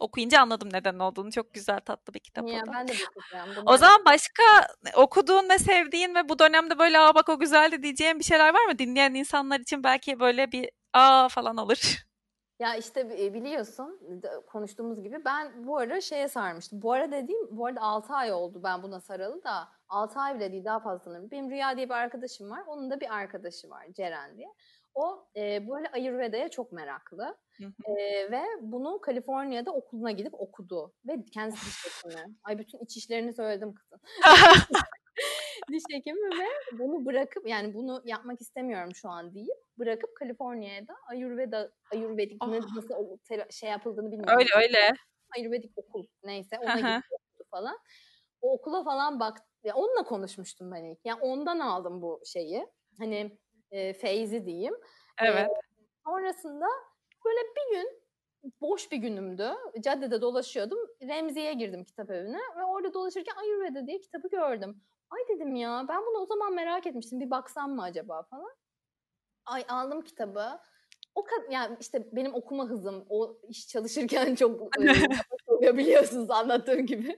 okuyunca anladım neden olduğunu. Çok güzel tatlı bir kitap Ya o da. ben de bakacağım. O zaman başka okuduğun ve sevdiğin ve bu dönemde böyle aa bak o güzeldi diyeceğin bir şeyler var mı? Dinleyen insanlar için belki böyle bir aa falan olur. Ya işte e, biliyorsun konuştuğumuz gibi ben bu ara şeye sarmıştım. Bu ara dediğim bu arada 6 ay oldu ben buna saralı da 6 ay bile değil daha fazla sanırım. Benim Rüya diye bir arkadaşım var. Onun da bir arkadaşı var Ceren diye. O e, böyle Ayurveda'ya çok meraklı. Hı hı. E, ve bunu Kaliforniya'da okuluna gidip okudu. Ve kendisi diş hekimi. Ay bütün iç işlerini söyledim kızın. diş hekimi ve bunu bırakıp yani bunu yapmak istemiyorum şu an deyip bırakıp Kaliforniya'da Ayurveda Ayurvedik Ah. nasıl şey yapıldığını bilmiyorum. öyle öyle. Ayurvedik okul neyse ona gitti falan. O okula falan bak ya onunla konuşmuştum ben ilk. Yani ondan aldım bu şeyi. Hani e, feyzi diyeyim. Evet. Sonrasında böyle bir gün boş bir günümdü. Caddede dolaşıyordum. Remzi'ye girdim kitap evine ve orada dolaşırken Ayurveda diye kitabı gördüm. Ay dedim ya ben bunu o zaman merak etmiştim. Bir baksam mı acaba falan. Ay aldım kitabı. O kadar yani işte benim okuma hızım o iş çalışırken çok e, yavaş oluyor biliyorsunuz anlattığım gibi.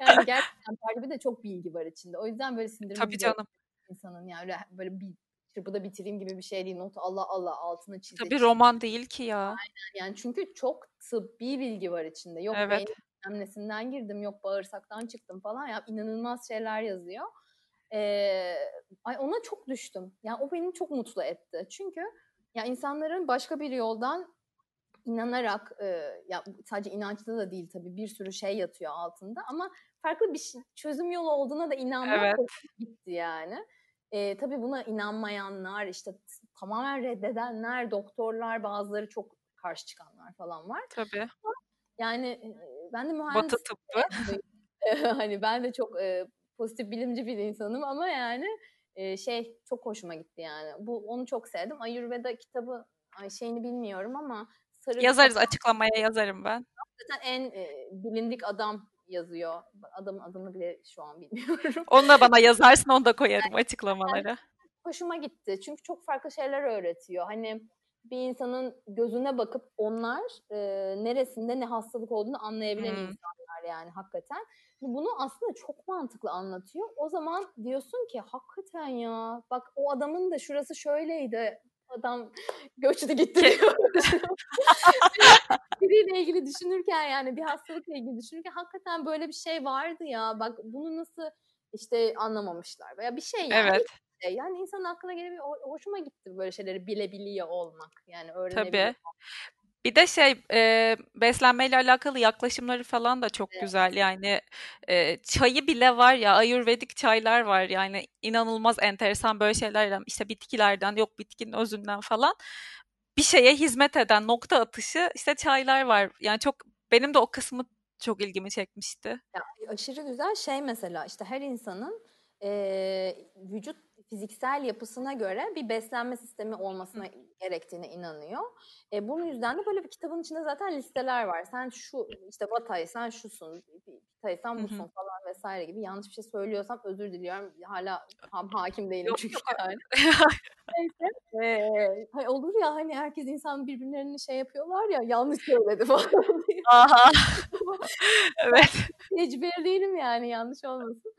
Yani gerçekten bir de çok bilgi var içinde. O yüzden böyle sindirimi Tabii canım. insanın yani öyle böyle bir çırpıda bitireyim gibi bir şey değil. Not Allah Allah altına çize Tabii roman değil ki ya. Yani çünkü çok tıbbi bilgi var içinde. Yok Evet. Nesinden girdim, yok bağırsaktan çıktım falan. Ya inanılmaz şeyler yazıyor. Ee, ay ona çok düştüm. Yani o beni çok mutlu etti. Çünkü ya insanların başka bir yoldan inanarak e, ya sadece inançta da değil tabii bir sürü şey yatıyor altında ama farklı bir şey- çözüm yolu olduğuna da inanmak Evet. gitti yani. E, tabii buna inanmayanlar işte tamamen reddedenler, doktorlar bazıları çok karşı çıkanlar falan var. Tabii. Yani e, ben de Batı mühendis tıbbı. hani ben de çok e, pozitif bilimci bir insanım ama yani e, şey çok hoşuma gitti yani. Bu onu çok sevdim. Ayurveda kitabı ay şeyini bilmiyorum ama sarı yazarız açıklamaya yazarım ben. Zaten en e, bilindik adam yazıyor. Adamın adını bile şu an bilmiyorum. Onu da bana yazarsın onu da koyarım yani, açıklamalara. Yani hoşuma gitti. Çünkü çok farklı şeyler öğretiyor. Hani bir insanın gözüne bakıp onlar e, neresinde ne hastalık olduğunu anlayabilen hmm. insanlar yani hakikaten. Bunu aslında çok mantıklı anlatıyor. O zaman diyorsun ki hakikaten ya bak o adamın da şurası şöyleydi. Adam göçtü gitti diyor. Biriyle ilgili düşünürken yani bir hastalıkla ilgili düşünürken hakikaten böyle bir şey vardı ya. Bak bunu nasıl işte anlamamışlar veya bir şey yani. Evet şey. Yani insanın aklına gelebilir. Hoşuma gitti böyle şeyleri bilebiliyor olmak. Yani öğrenebiliyor Tabii. Bir de şey e, beslenmeyle alakalı yaklaşımları falan da çok evet. güzel. Yani e, çayı bile var ya ayurvedik çaylar var yani inanılmaz enteresan böyle şeylerden işte bitkilerden yok bitkinin özünden falan bir şeye hizmet eden nokta atışı işte çaylar var. Yani çok benim de o kısmı çok ilgimi çekmişti. Ya, aşırı güzel şey mesela işte her insanın e, vücut fiziksel yapısına göre bir beslenme sistemi olmasına Hı. gerektiğine inanıyor. E, bunun yüzden de böyle bir kitabın içinde zaten listeler var. Sen şu işte Vatay sen şusun, Pitay sen busun Hı. falan vesaire gibi yanlış bir şey söylüyorsam özür diliyorum. Hala tam hakim değilim çünkü yani. Neyse. E, olur ya hani herkes insan birbirlerini şey yapıyorlar ya yanlış söyledi falan. Aha. evet. Tecrübeli değilim yani yanlış olmasın.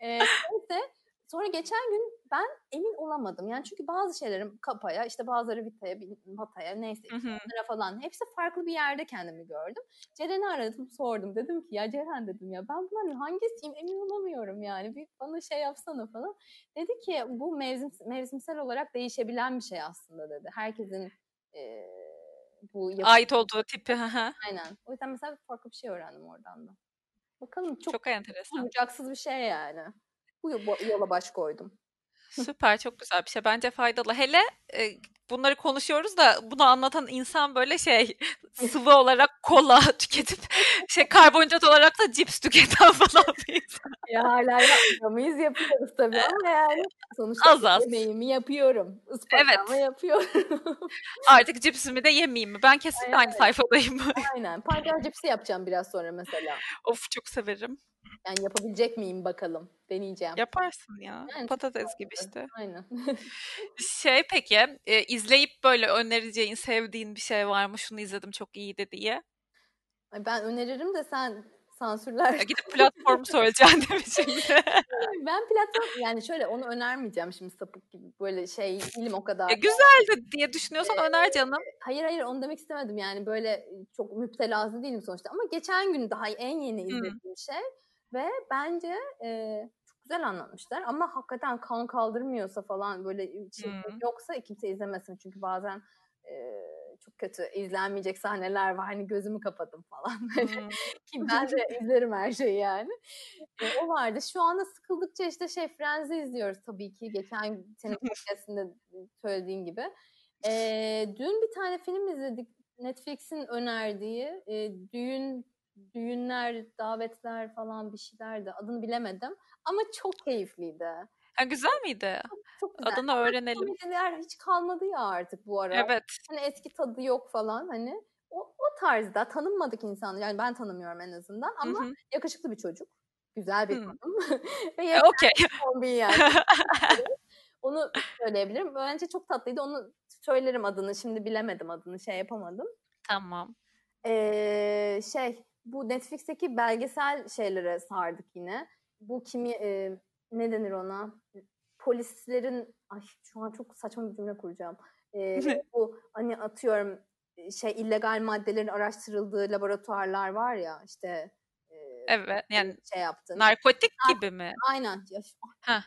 E, neyse Sonra geçen gün ben emin olamadım. Yani çünkü bazı şeylerim kapaya, işte bazıları vitaya, bataya neyse onlara falan hepsi farklı bir yerde kendimi gördüm. Ceren'i aradım, sordum. Dedim ki ya Ceren dedim ya ben bunların hangisiyim emin olamıyorum yani. Bir bana şey yapsana falan. Dedi ki bu mevsim, mevsimsel olarak değişebilen bir şey aslında dedi. Herkesin e, bu yapı... ait olduğu tipi. Aynen. O yüzden mesela farklı bir şey öğrendim oradan da. Bakalım çok, çok enteresan. bucaksız bir şey yani bu yola baş koydum. Süper çok güzel bir şey. Bence faydalı. Hele e, bunları konuşuyoruz da bunu anlatan insan böyle şey sıvı olarak kola tüketip şey karbonhidrat olarak da cips tüketen falan bir insan. Ya hala yapmıyor muyuz? Yapıyoruz tabii ama yani sonuçta az az. yemeğimi yapıyorum. Ispatlama evet. yapıyorum. Artık cipsimi de yemeyeyim mi? Ben kesin aynı sayfadayım. Aynen. Pancar cipsi yapacağım biraz sonra mesela. Of çok severim. Yani yapabilecek miyim bakalım. Deneyeceğim. Yaparsın ya. Yani Patates gibi işte. Aynen. şey peki e, izleyip böyle önereceğin, sevdiğin bir şey var mı? Şunu izledim çok iyiydi diye. Ben öneririm de sen sansürler. Ya gidip değil mi şimdi? ben platform yani şöyle onu önermeyeceğim şimdi sapık gibi böyle şey değilim o kadar. E, güzeldi diye düşünüyorsan ee, öner canım. Hayır hayır onu demek istemedim yani böyle çok müptelazı değilim sonuçta ama geçen gün daha en yeni izlediğim hmm. şey ve bence e, çok güzel anlatmışlar ama hakikaten kan kaldırmıyorsa falan böyle şey hmm. yoksa kimse izlemesin. Çünkü bazen e, çok kötü izlenmeyecek sahneler var. Hani gözümü kapadım falan. Hmm. ki ben de izlerim her şeyi yani. E, o vardı. Şu anda sıkıldıkça işte şey Friends'i izliyoruz tabii ki. Geçen senin podcastinde söylediğin gibi. E, dün bir tane film izledik. Netflix'in önerdiği e, düğün düğünler, davetler falan bir şeylerdi. Adını bilemedim. Ama çok keyifliydi. Ha, güzel miydi? Çok, çok güzel. Adını öğrenelim. Komediler hiç kalmadı ya artık bu ara. Evet. Hani eski tadı yok falan hani. O, o tarzda tanınmadık insanlar. Yani ben tanımıyorum en azından ama Hı-hı. yakışıklı bir çocuk. Güzel bir hanım. Ve e, okay. kombin yani. Onu söyleyebilirim. Bence çok tatlıydı. Onu söylerim adını. Şimdi bilemedim adını. Şey yapamadım. Tamam. Ee, şey bu Netflix'teki belgesel şeylere sardık yine. Bu kimi e, ne denir ona? Polislerin ay şu an çok saçma bir cümle kuracağım. E, bu hani atıyorum şey illegal maddelerin araştırıldığı laboratuvarlar var ya işte e, Evet yani şey yaptın. Narkotik gibi mi? Aynen.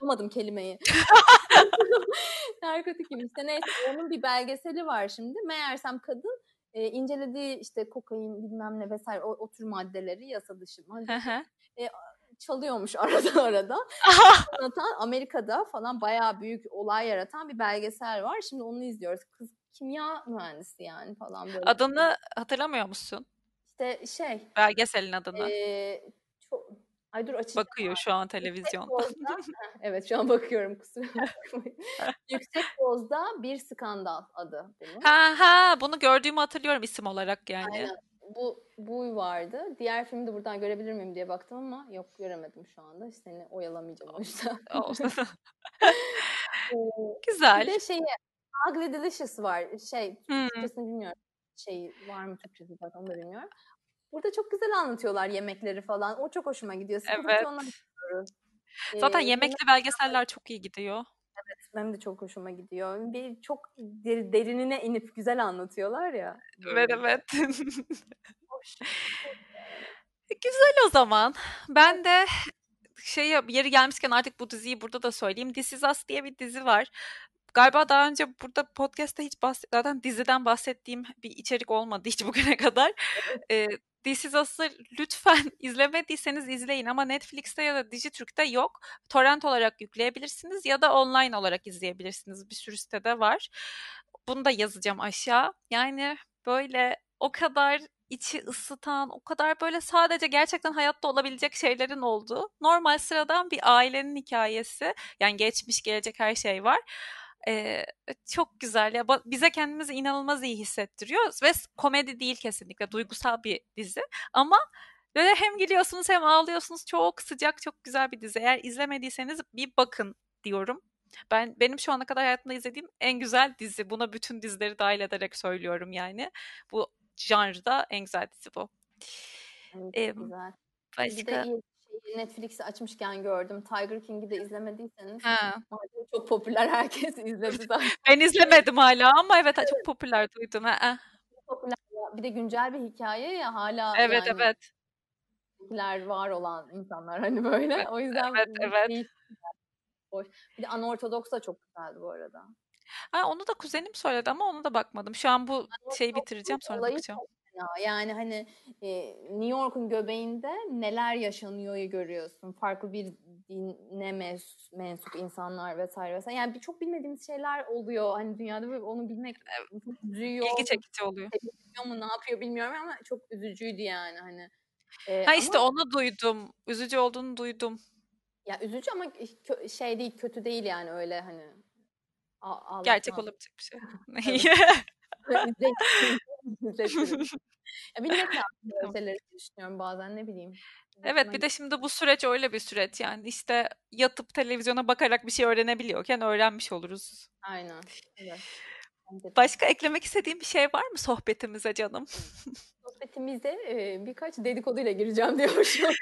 Bulamadım kelimeyi. narkotik gibi işte neyse onun bir belgeseli var şimdi. Meğersem kadın e, incelediği işte kokain bilmem ne vesaire o, o tür maddeleri yasa dışı maddeleri e, çalıyormuş arada arada. Anlatan Amerika'da falan bayağı büyük olay yaratan bir belgesel var. Şimdi onu izliyoruz. Kız kimya mühendisi yani falan böyle. Adını hatırlamıyor musun? İşte şey. Belgeselin adını. E, Ay dur açacağım. Bakıyor şu an televizyon. Dozda, evet şu an bakıyorum kusura bakmayın. Yüksek dozda bir skandal adı bunun. Ha ha bunu gördüğümü hatırlıyorum isim olarak yani. Aynen. Bu, bu vardı. Diğer filmi de buradan görebilir miyim diye baktım ama yok göremedim şu anda. Seni oyalamayacağım o yüzden. Güzel. Bir de şey Ugly Delicious var. Şey Hmm. Türkçesini bilmiyorum. Şey var mı Türkçesi zaten onu da bilmiyorum. Burada çok güzel anlatıyorlar yemekleri falan. O çok hoşuma gidiyor. Sıkıldıkça Evet. izliyoruz. Zaten Ee, yemekli belgeseller çok iyi gidiyor. Benim de çok hoşuma gidiyor. Bir çok der- derinine inip güzel anlatıyorlar ya. Evet evet. Hoş. Güzel o zaman. Ben de şey yeri gelmişken artık bu diziyi burada da söyleyeyim. This Is Us diye bir dizi var. Galiba daha önce burada podcast'ta hiç bahs zaten diziden bahsettiğim bir içerik olmadı hiç bugüne kadar. Ee, This Is Us'ı lütfen izlemediyseniz izleyin ama Netflix'te ya da Dijitürk'te yok. Torrent olarak yükleyebilirsiniz ya da online olarak izleyebilirsiniz. Bir sürü sitede var. Bunu da yazacağım aşağı. Yani böyle o kadar içi ısıtan, o kadar böyle sadece gerçekten hayatta olabilecek şeylerin olduğu normal sıradan bir ailenin hikayesi. Yani geçmiş, gelecek her şey var. Ee, çok güzel ya. Bize kendimizi inanılmaz iyi hissettiriyor ve komedi değil kesinlikle duygusal bir dizi. Ama böyle hem gülüyorsunuz hem ağlıyorsunuz. Çok sıcak çok güzel bir dizi. Eğer izlemediyseniz bir bakın diyorum. Ben benim şu ana kadar hayatımda izlediğim en güzel dizi. Buna bütün dizileri dahil ederek söylüyorum yani. Bu janrda en güzel dizi bu. Evet, Ee, güzel. Bir başka de iyi şey, Netflix'i açmışken gördüm. Tiger King'i de izlemediyseniz ha. çok popüler herkes izledi zaten. ben izlemedim hala ama evet çok popüler duydum ha. popüler. Bir de güncel bir hikaye ya hala evet yani evet popüler var olan insanlar hani böyle. Evet, o yüzden evet, evet. hoş. Bir de Anortodoks da çok güzeldi bu arada. ha, onu da kuzenim söyledi ama onu da bakmadım şu an bu şeyi bitireceğim sonra bakacağım çok fena. Yani hani e, New York'un göbeğinde neler yaşanıyor'yu görüyorsun. Farklı bir dine mens- mensup insanlar vesaire vesaire. Yani çok bilmediğimiz şeyler oluyor. Hani dünyada ve onu bilmek çok üzüyor. ilgi çekici oluyor Biliyor mu ne yapıyor bilmiyorum ama çok üzücüydü yani hani. E, Ha işte ama onu duydum. Üzücü olduğunu duydum. ya üzücü ama şey değil kötü değil yani öyle hani. A- Allah'tan Gerçek olabilecek bir şey. Ya bilmek lazım diye düşünüyorum bazen ne bileyim. evet bir de şimdi bu süreç öyle bir süreç yani işte yatıp televizyona bakarak bir şey öğrenebiliyorken öğrenmiş oluruz. Aynen. Evet. Başka eklemek istediğin bir şey var mı sohbetimize canım? Sohbetimize e, birkaç dedikoduyla gireceğim diyor.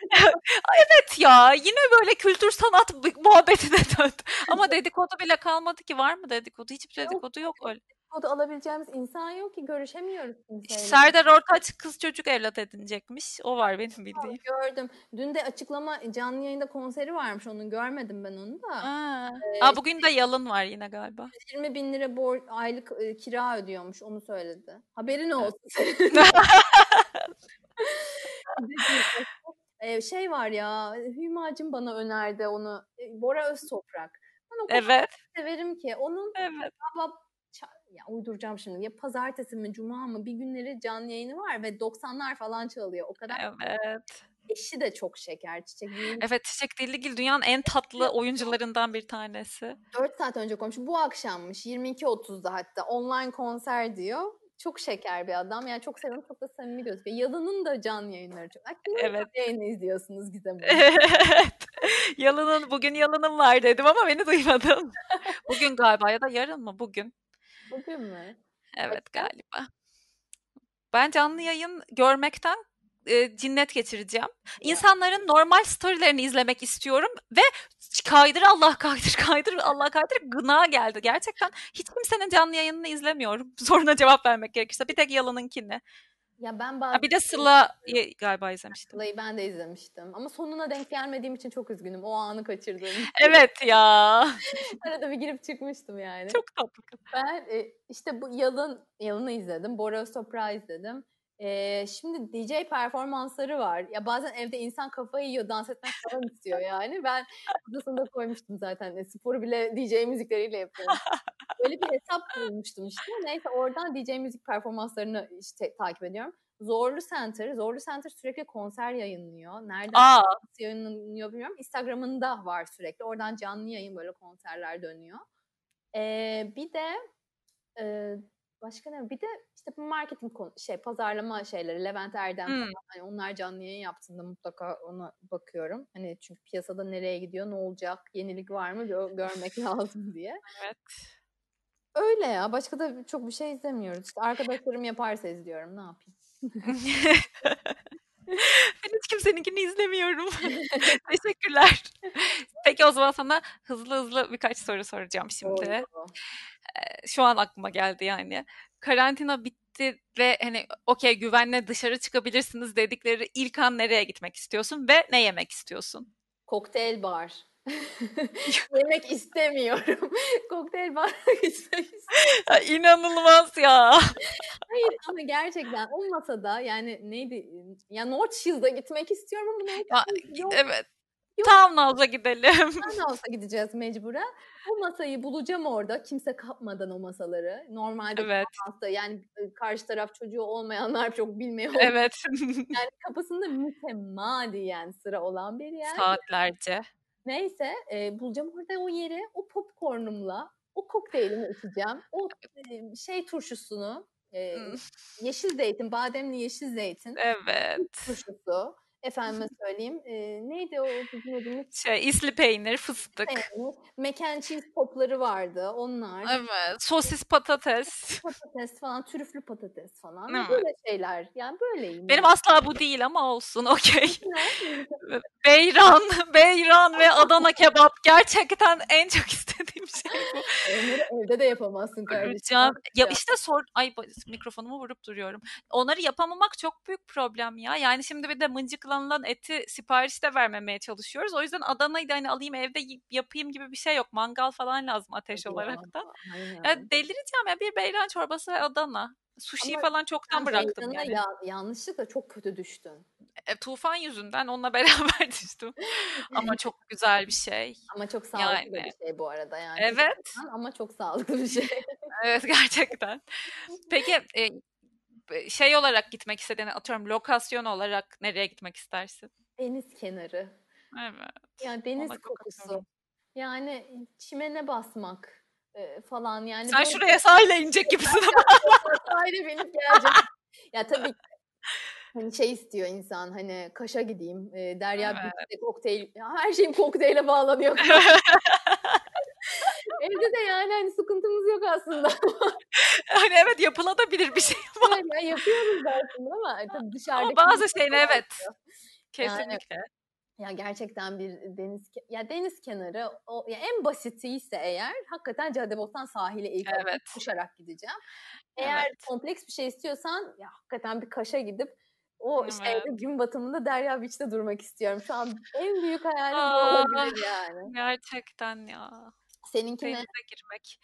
Evet ya yine böyle kültür sanat muhabbetine döndü. Ama dedikodu bile kalmadı ki var mı dedikodu? Hiçbir Yok. dedikodu yok öyle. Dedikodu alabileceğimiz insan yok ki görüşemiyoruz kimseyle. Serdar Ortaç kız çocuk evlat edinecekmiş. O var benim bildiğim. Gördüm. Dün de açıklama canlı yayında konseri varmış onun görmedim ben onu da. Aa. Ee, Aa, bugün de yalın var yine galiba. 20 bin lira bor aylık e, kira ödüyormuş onu söyledi. Haberin olsun. Ee, şey var ya Hümacım bana önerdi onu. E, Bora Öztoprak. Ben o kadar Evet. severim ki. Onun Evet. ça- ya uyduracağım şimdi. Ya pazartesi mi cuma mı bir günleri canlı yayını var ve 90'lar falan çalıyor. O kadar Evet. eşi de çok şeker. Çiçek değil. Evet Çiçek Dilligil dünyanın en tatlı oyuncularından bir tanesi. 4 saat önce koymuş. Bu akşammış. 22.30'da hatta. Online konser diyor. Çok şeker bir adam. Yani çok seviyorum. Çok da samimi gözüküyor. Yalın'ın da canlı yayınları çok. Ay, Evet. yayını izliyorsunuz Gizem? Evet. Yalının bugün yalının var dedim ama beni duymadın. Bugün galiba ya da yarın mı? Bugün. Bugün mü? Evet galiba. Ben canlı yayın görmekten e, cinnet geçireceğim. İnsanların normal storylerini izlemek istiyorum ve kaydır Allah kaydır kaydır Allah kaydır gına geldi. Gerçekten hiç kimsenin canlı yayınını izlemiyorum. Soruna cevap vermek gerekirse. Bir tek Yalın'ınkini. Ya ben Ha, bazen bir de Sıla'yı galiba izlemiştim. Sıla'yı ben de izlemiştim. Ama sonuna denk gelmediğim için çok üzgünüm. O anı kaçırdığım için. Evet ya. Arada bir girip çıkmıştım yani. Çok tatlı. Ben e, işte bu Yalın, Yalın'ı izledim. Bora Öztoprak'ı izledim. E, şimdi DJ performansları var. Ya bazen evde insan kafayı yiyor, dans etmek falan istiyor yani. Ben odasında koymuştum zaten. E, sporu bile DJ müzikleriyle yapıyorum. Öyle bir hesap bulmuştum işte. Neyse oradan DJ müzik performanslarını işte takip ediyorum. Zorlu Center, Zorlu Center sürekli konser yayınlıyor. Nereden Aa, yayınlanıyor bilmiyorum. Instagram'ında var sürekli. Oradan canlı yayın böyle konserler dönüyor. Ee, bir de e, başka ne? Bir de işte marketing şey pazarlama şeyleri Levent Erdem Hmm. falan. Hani onlar canlı yayın yaptığında mutlaka ona bakıyorum. Hani çünkü piyasada nereye gidiyor, ne olacak, yenilik var mı gö- görmek lazım diye. evet. Öyle ya. Başka da çok bir şey izlemiyoruz. İşte arkadaşlarım yaparsa izliyorum. Ne yapayım? Ben hiç kimseninkini izlemiyorum. Teşekkürler. Peki o zaman sana hızlı hızlı birkaç soru soracağım şimdi. Doğru. Şu an aklıma geldi yani. Karantina bitti ve hani okey güvenle dışarı çıkabilirsiniz dedikleri ilk an nereye gitmek istiyorsun ve ne yemek istiyorsun? Kokteyl bar. Yemek istemiyorum. Kokteyl bar gitmek istemiyorum. Ya, İnanılmaz ya. Hayır ama gerçekten o masada yani neydi? Ya North Shield'a gitmek istiyorum ama Ya, yok. Evet. Yok. Townhouse'a gidelim. Olsa gideceğiz mecburen. O masayı bulacağım orada. Kimse kapmadan o masaları. Normalde Evet. hasta yani e, karşı taraf çocuğu olmayanlar çok bilmiyor. Evet. Yani kapısında mütemadiyen sıra olan bir yer. Saatlerce. Neyse e, bulacağım orada o yeri. O popcornumla o kokteylimi içeceğim. O e, şey turşusunu e, yeşil zeytin, bademli yeşil zeytin Evet. turşusu. Efendime söyleyeyim. E, neydi o bizim adımız? Şey, isli peynir, fıstık. Peynir. Mac and cheese popları vardı. Onlar. Evet. Sosis patates. Patates falan, trüflü patates falan. Evet. Böyle şeyler. Yani böyleyim. Benim yani. asla bu değil ama olsun okey. Beyran, beyran ve Adana kebap gerçekten en çok istediğim şey bu. Onları evde de yapamazsın kardeşim. Ya işte sor, ay mikrofonumu vurup duruyorum. Onları yapamamak çok büyük problem ya. Yani şimdi bir de mıncıklanılan eti sipariş de vermemeye çalışıyoruz. O yüzden Adana'yı da hani alayım evde yapayım gibi bir şey yok. Mangal falan lazım ateş olarak da. aynen. Ya delireceğim ya bir beyran çorbası ve Adana. Sushi Ama falan çoktan bıraktım yani. ya- yanlışlıkla çok kötü düştün. E, tufan yüzünden onunla beraber düştüm. Ama çok güzel bir şey. Ama çok sağlıklı Yani. bir şey bu arada yani. Evet. Ama çok sağlıklı bir şey. Evet gerçekten. Peki e, şey olarak gitmek istediğini atıyorum lokasyon olarak nereye gitmek istersin? Deniz kenarı. Evet. Yani deniz Ona kokusu. katılıyorum. Yani çimene basmak e, falan yani. Sen böyle şuraya sahile inecek gibisin ama. Aile benim gelecek. ya tabii hani şey istiyor insan hani Kaş'a gideyim. E, Derya Evet. Beach'te kokteyl. Her şeyim kokteyle bağlanıyor. Evde de yani hani sıkıntımız yok aslında. hani evet yapılabilir bir şey ama, ya yapıyoruz da aslında ama tabii dışarıda. ama bazı şeyler evet. Kesinlikle. Ya gerçekten bir deniz ya deniz kenarı o ya en basiti ise eğer hakikaten Caddebostan sahile ilk Evet. koşarak gideceğim. Eğer Evet. kompleks bir şey istiyorsan ya hakikaten bir Kaş'a gidip o Evet. gün batımında Derya Beach'te durmak istiyorum. Şu an en büyük hayalim bu olabilir yani. Gerçekten ya. Seninki ne? Denize girmek.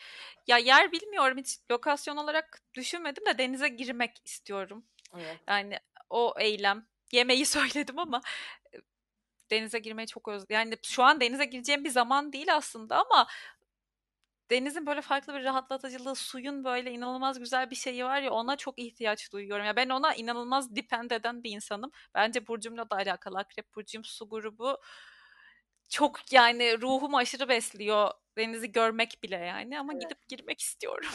Ya yer bilmiyorum hiç lokasyon olarak düşünmedim de denize girmek istiyorum. Evet. Yani o eylem. Yemeği söyledim ama e, denize girmeyi çok özledim. Yani şu an denize gireceğim bir zaman değil aslında ama denizin böyle farklı bir rahatlatıcılığı, suyun böyle inanılmaz güzel bir şeyi var ya ona çok ihtiyaç duyuyorum. Ya ben ona inanılmaz depend eden bir insanım. Bence burcumla da alakalı. Akrep burcum su grubu çok yani ruhumu aşırı besliyor. Denizi görmek bile yani ama Evet. gidip girmek istiyorum.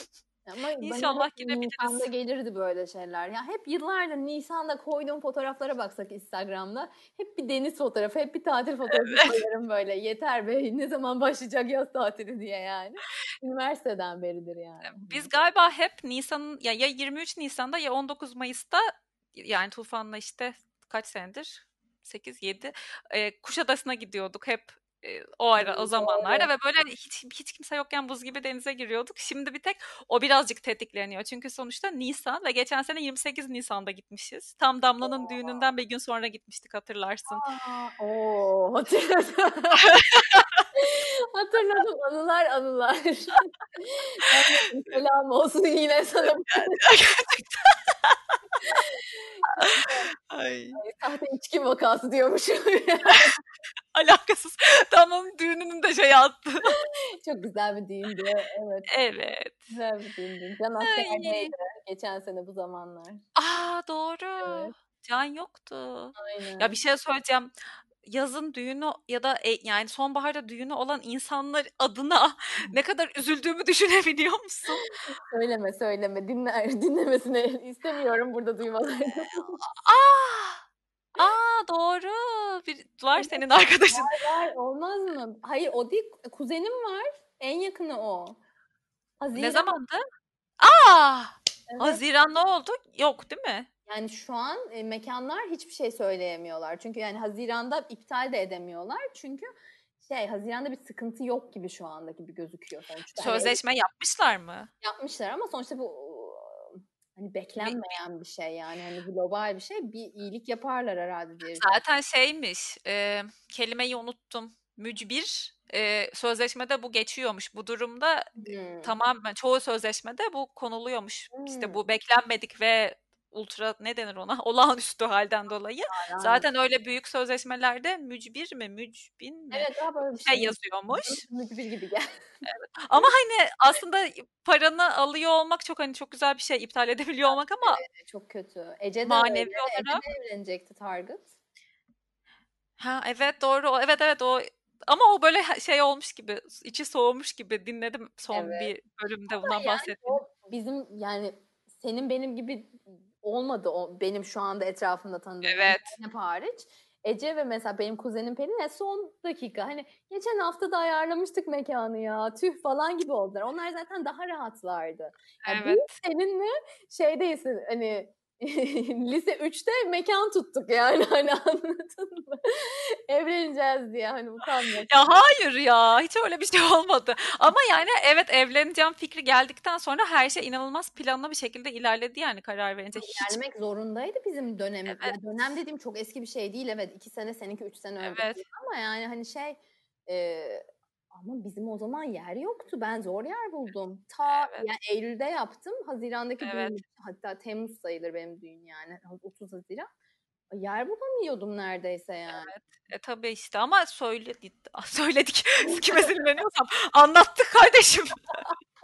Ama İnşallah girebiliriz. Nisan'da gelirdi böyle şeyler. Ya hep yıllardır Nisan'da koyduğum fotoğraflara baksak Instagram'da hep bir deniz fotoğrafı, hep bir tatil fotoğrafı koyarım böyle. Yeter be ne zaman başlayacak yaz tatili diye yani. Üniversiteden beridir yani. Biz galiba hep Nisan'ın ya, ya 23 Nisan'da ya 19 Mayıs'ta yani Tufan'la işte kaç senedir? 8 7 e, Kuşadası'na gidiyorduk hep o ara o zamanlarda ve böyle hiç hiç kimse yokken buz gibi denize giriyorduk. Şimdi bir tek o birazcık tetikleniyor. Çünkü sonuçta Nisan ve geçen sene 28 Nisan'da gitmişiz. Tam Damla'nın düğününden bir gün sonra gitmiştik hatırlarsın. Aa, oo, hatırladım. Hatırladım anılar anılar. Selam olsun yine sana. Ay. Sahte içki vakası diyormuşum. Alakasız. Tamam düğününün de şey attı. Çok güzel bir düğündü. Evet. Evet. Güzel bir düğündü. Can Asker'deydi geçen sene bu zamanlar. Aa doğru. Evet. Can yoktu. Aynen. Ya bir şey söyleyeceğim. Yazın düğünü ya da e, yani sonbaharda düğünü olan insanlar adına ne kadar üzüldüğümü düşünebiliyor musun? Söyleme söyleme. Dinler, dinlemesini istemiyorum burada duymalarını. Aa! Aa doğru. Bir var senin arkadaşın. Var olmaz mı? Hayır o değil. Kuzenim var. En yakını o. Haziran. Ne zamandı? Aa! Evet. Haziran ne oldu? Yok değil mi? Yani şu an e, mekanlar hiçbir şey söyleyemiyorlar. Çünkü yani Haziran'da iptal de edemiyorlar. Çünkü şey Haziran'da bir sıkıntı yok gibi şu anda gibi gözüküyor sonuçta. Hani Sözleşme yapmışlar mı? yapmışlar ama sonuçta bu hani beklenmeyen bir şey yani hani global bir şey bir iyilik yaparlar herhalde diye. Zaten şeymiş. e, kelimeyi unuttum. Mücbir. E, sözleşmede bu geçiyormuş. Bu durumda Hmm. tamamen çoğu sözleşmede bu konuluyormuş. İşte Hmm. bu beklenmedik ve ultra ne denir ona? Olağanüstü halden dolayı. Yani. Zaten öyle büyük sözleşmelerde mücbir mi, mücbin mi Evet daha böyle bir şey şey yazıyormuş. Mücbir gibi gel. Ama hani aslında paranı alıyor olmak çok hani çok güzel bir şey. iptal edebiliyor olmak ama Çok kötü. Ece de Manevi öyle. olarak- Ece evlenecekti Target. ha evet doğru. Evet evet o ama o böyle şey olmuş gibi, içi soğumuş gibi dinledim son Evet. bir bölümde bundan yani bahsettim. Bizim yani senin benim gibi olmadı o benim şu anda etrafımda tanıdığım Evet. Zeynep hariç. Ece ve mesela benim kuzenim Pelin e, son dakika hani geçen hafta da ayarlamıştık mekanı ya tüh falan gibi oldular. Onlar zaten daha rahatlardı. Yani Evet. Seninle şeydeyiz hani lise 3'te mekan tuttuk yani hani anladın mı? Evleneceğiz diye hani utanmak. Ya hayır ya hiç öyle bir şey olmadı. Ama yani evet evleneceğim fikri geldikten sonra her şey inanılmaz planlı bir şekilde ilerledi yani karar verince. Hiç Gelmek zorundaydı bizim dönemimiz. Evet. Ya dönem dediğim çok eski bir şey değil evet. iki sene seninki üç sene önce. Evet. Ama yani hani şey e, ama bizim o zaman yer yoktu. Ben zor yer buldum. Ta Evet. yani Eylül'de yaptım. Haziran'daki Evet. düğün hatta Temmuz sayılır benim düğün yani. 30 Haziran. Yer bulamıyordum neredeyse yani. E tabii işte ama söyledik, söyledik. Kime sinirleniyorsam anlattık kardeşim.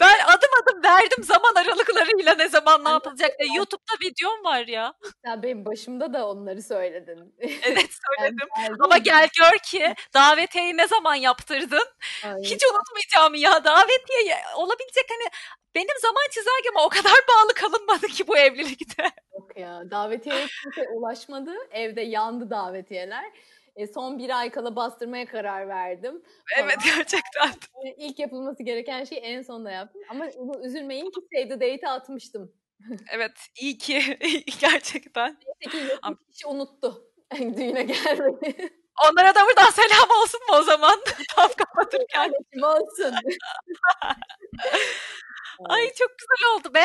ben adım adım verdim zaman aralıklarıyla ne zaman ne yapılacak diye. YouTube'da videom var ya. Sen benim başımda da onları söyledin. Evet söyledim. Ama gel gör ki davetiyeyi ne zaman yaptırdın? Ay, Hiç unutmayacağım ya. Davetiye olabilecek hani benim zaman çizelgeme o kadar bağlı kalınmadı ki bu evlilikte. Yok ya. Davetiyeye kimse ulaşmadı. Evde yandı davetiyeler. E, son bir ay kala bastırmaya karar verdim. Evet gerçekten. E, İlk yapılması gereken şeyi en sonda yaptım. Ama üzülmeyin ki save the date'i atmıştım. Evet iyi ki gerçekten. Neyse ki unuttu. Düğüne gelmedi. Onlara da buradan selam olsun mu o zaman? Tam kapatırken. Kardeşim olsun. Ay çok güzel oldu be.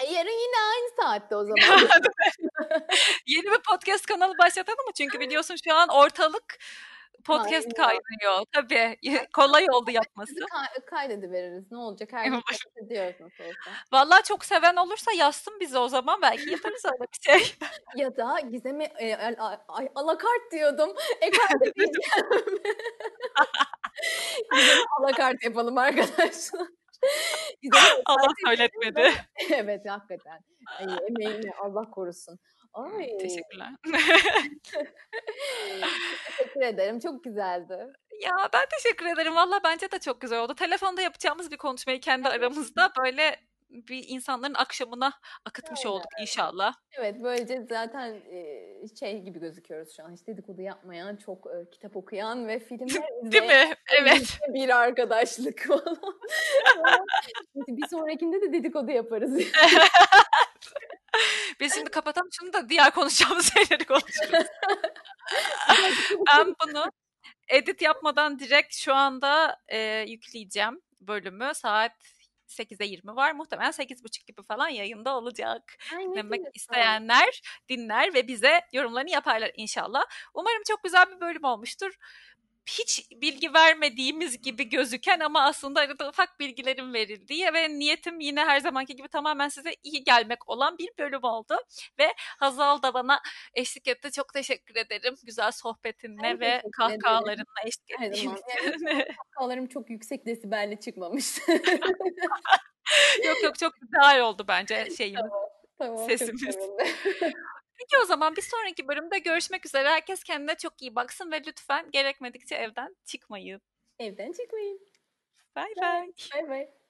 E, yarın yine aynı saatte o zaman. Yeni bir podcast kanalı başlatalım mı? Çünkü biliyorsun şu an ortalık podcast Kaynıyor. kaynıyor. Tabii kolay oldu yapması. Kay- kaydediveririz. Ne olacak? Her gün kaydediyoruz nasıl olsa. Vallahi çok seven olursa yazsın bize o zaman. Belki yaparız öyle bir şey. Ya da Gizem'i e, al- alakart diyordum. E kaydedeceğim. Gizem'i alakart yapalım arkadaşlar. Allah söyletmedi. evet hakikaten. Ay, emeğini Allah korusun. Ay, Teşekkürler. teşekkür ederim. Çok güzeldi. Ya ben teşekkür ederim. Valla bence de çok güzel oldu. Telefonda yapacağımız bir konuşmayı kendi aramızda böyle bir insanların akşamına akıtmış Aynen. olduk inşallah. Evet böylece zaten şey gibi gözüküyoruz şu an. Hiç dedikodu yapmayan, çok kitap okuyan ve filmler Değil mi? Evet. bir arkadaşlık falan. bir sonrakinde de dedikodu yaparız. Biz şimdi kapatalım şunu da diğer konuşacağımız şeyleri konuşuruz. ben bunu edit yapmadan direkt şu anda e, yükleyeceğim bölümü. Saat 8'e 20 var. Muhtemelen 8.30 gibi falan yayında olacak. Ay, güzel. isteyenler dinler ve bize yorumlarını yaparlar inşallah. Umarım çok güzel bir bölüm olmuştur. Hiç bilgi vermediğimiz gibi gözüken ama aslında arada ufak bilgilerin verildiği ve niyetim yine her zamanki gibi tamamen size iyi gelmek olan bir bölüm oldu. Ve Hazal da bana eşlik etti. Çok teşekkür ederim. Güzel sohbetinle Ben ve kahkahalarınla eşlik ettiğin Yani kahkahalarım çok yüksek desibelle çıkmamıştı. yok yok çok güzel oldu bence şeyimiz. tamam, çok Sesimiz. Peki o zaman bir sonraki bölümde görüşmek üzere. Herkes kendine çok iyi baksın ve lütfen gerekmedikçe evden çıkmayın. Evden çıkmayın. Bay bay. Bay bay.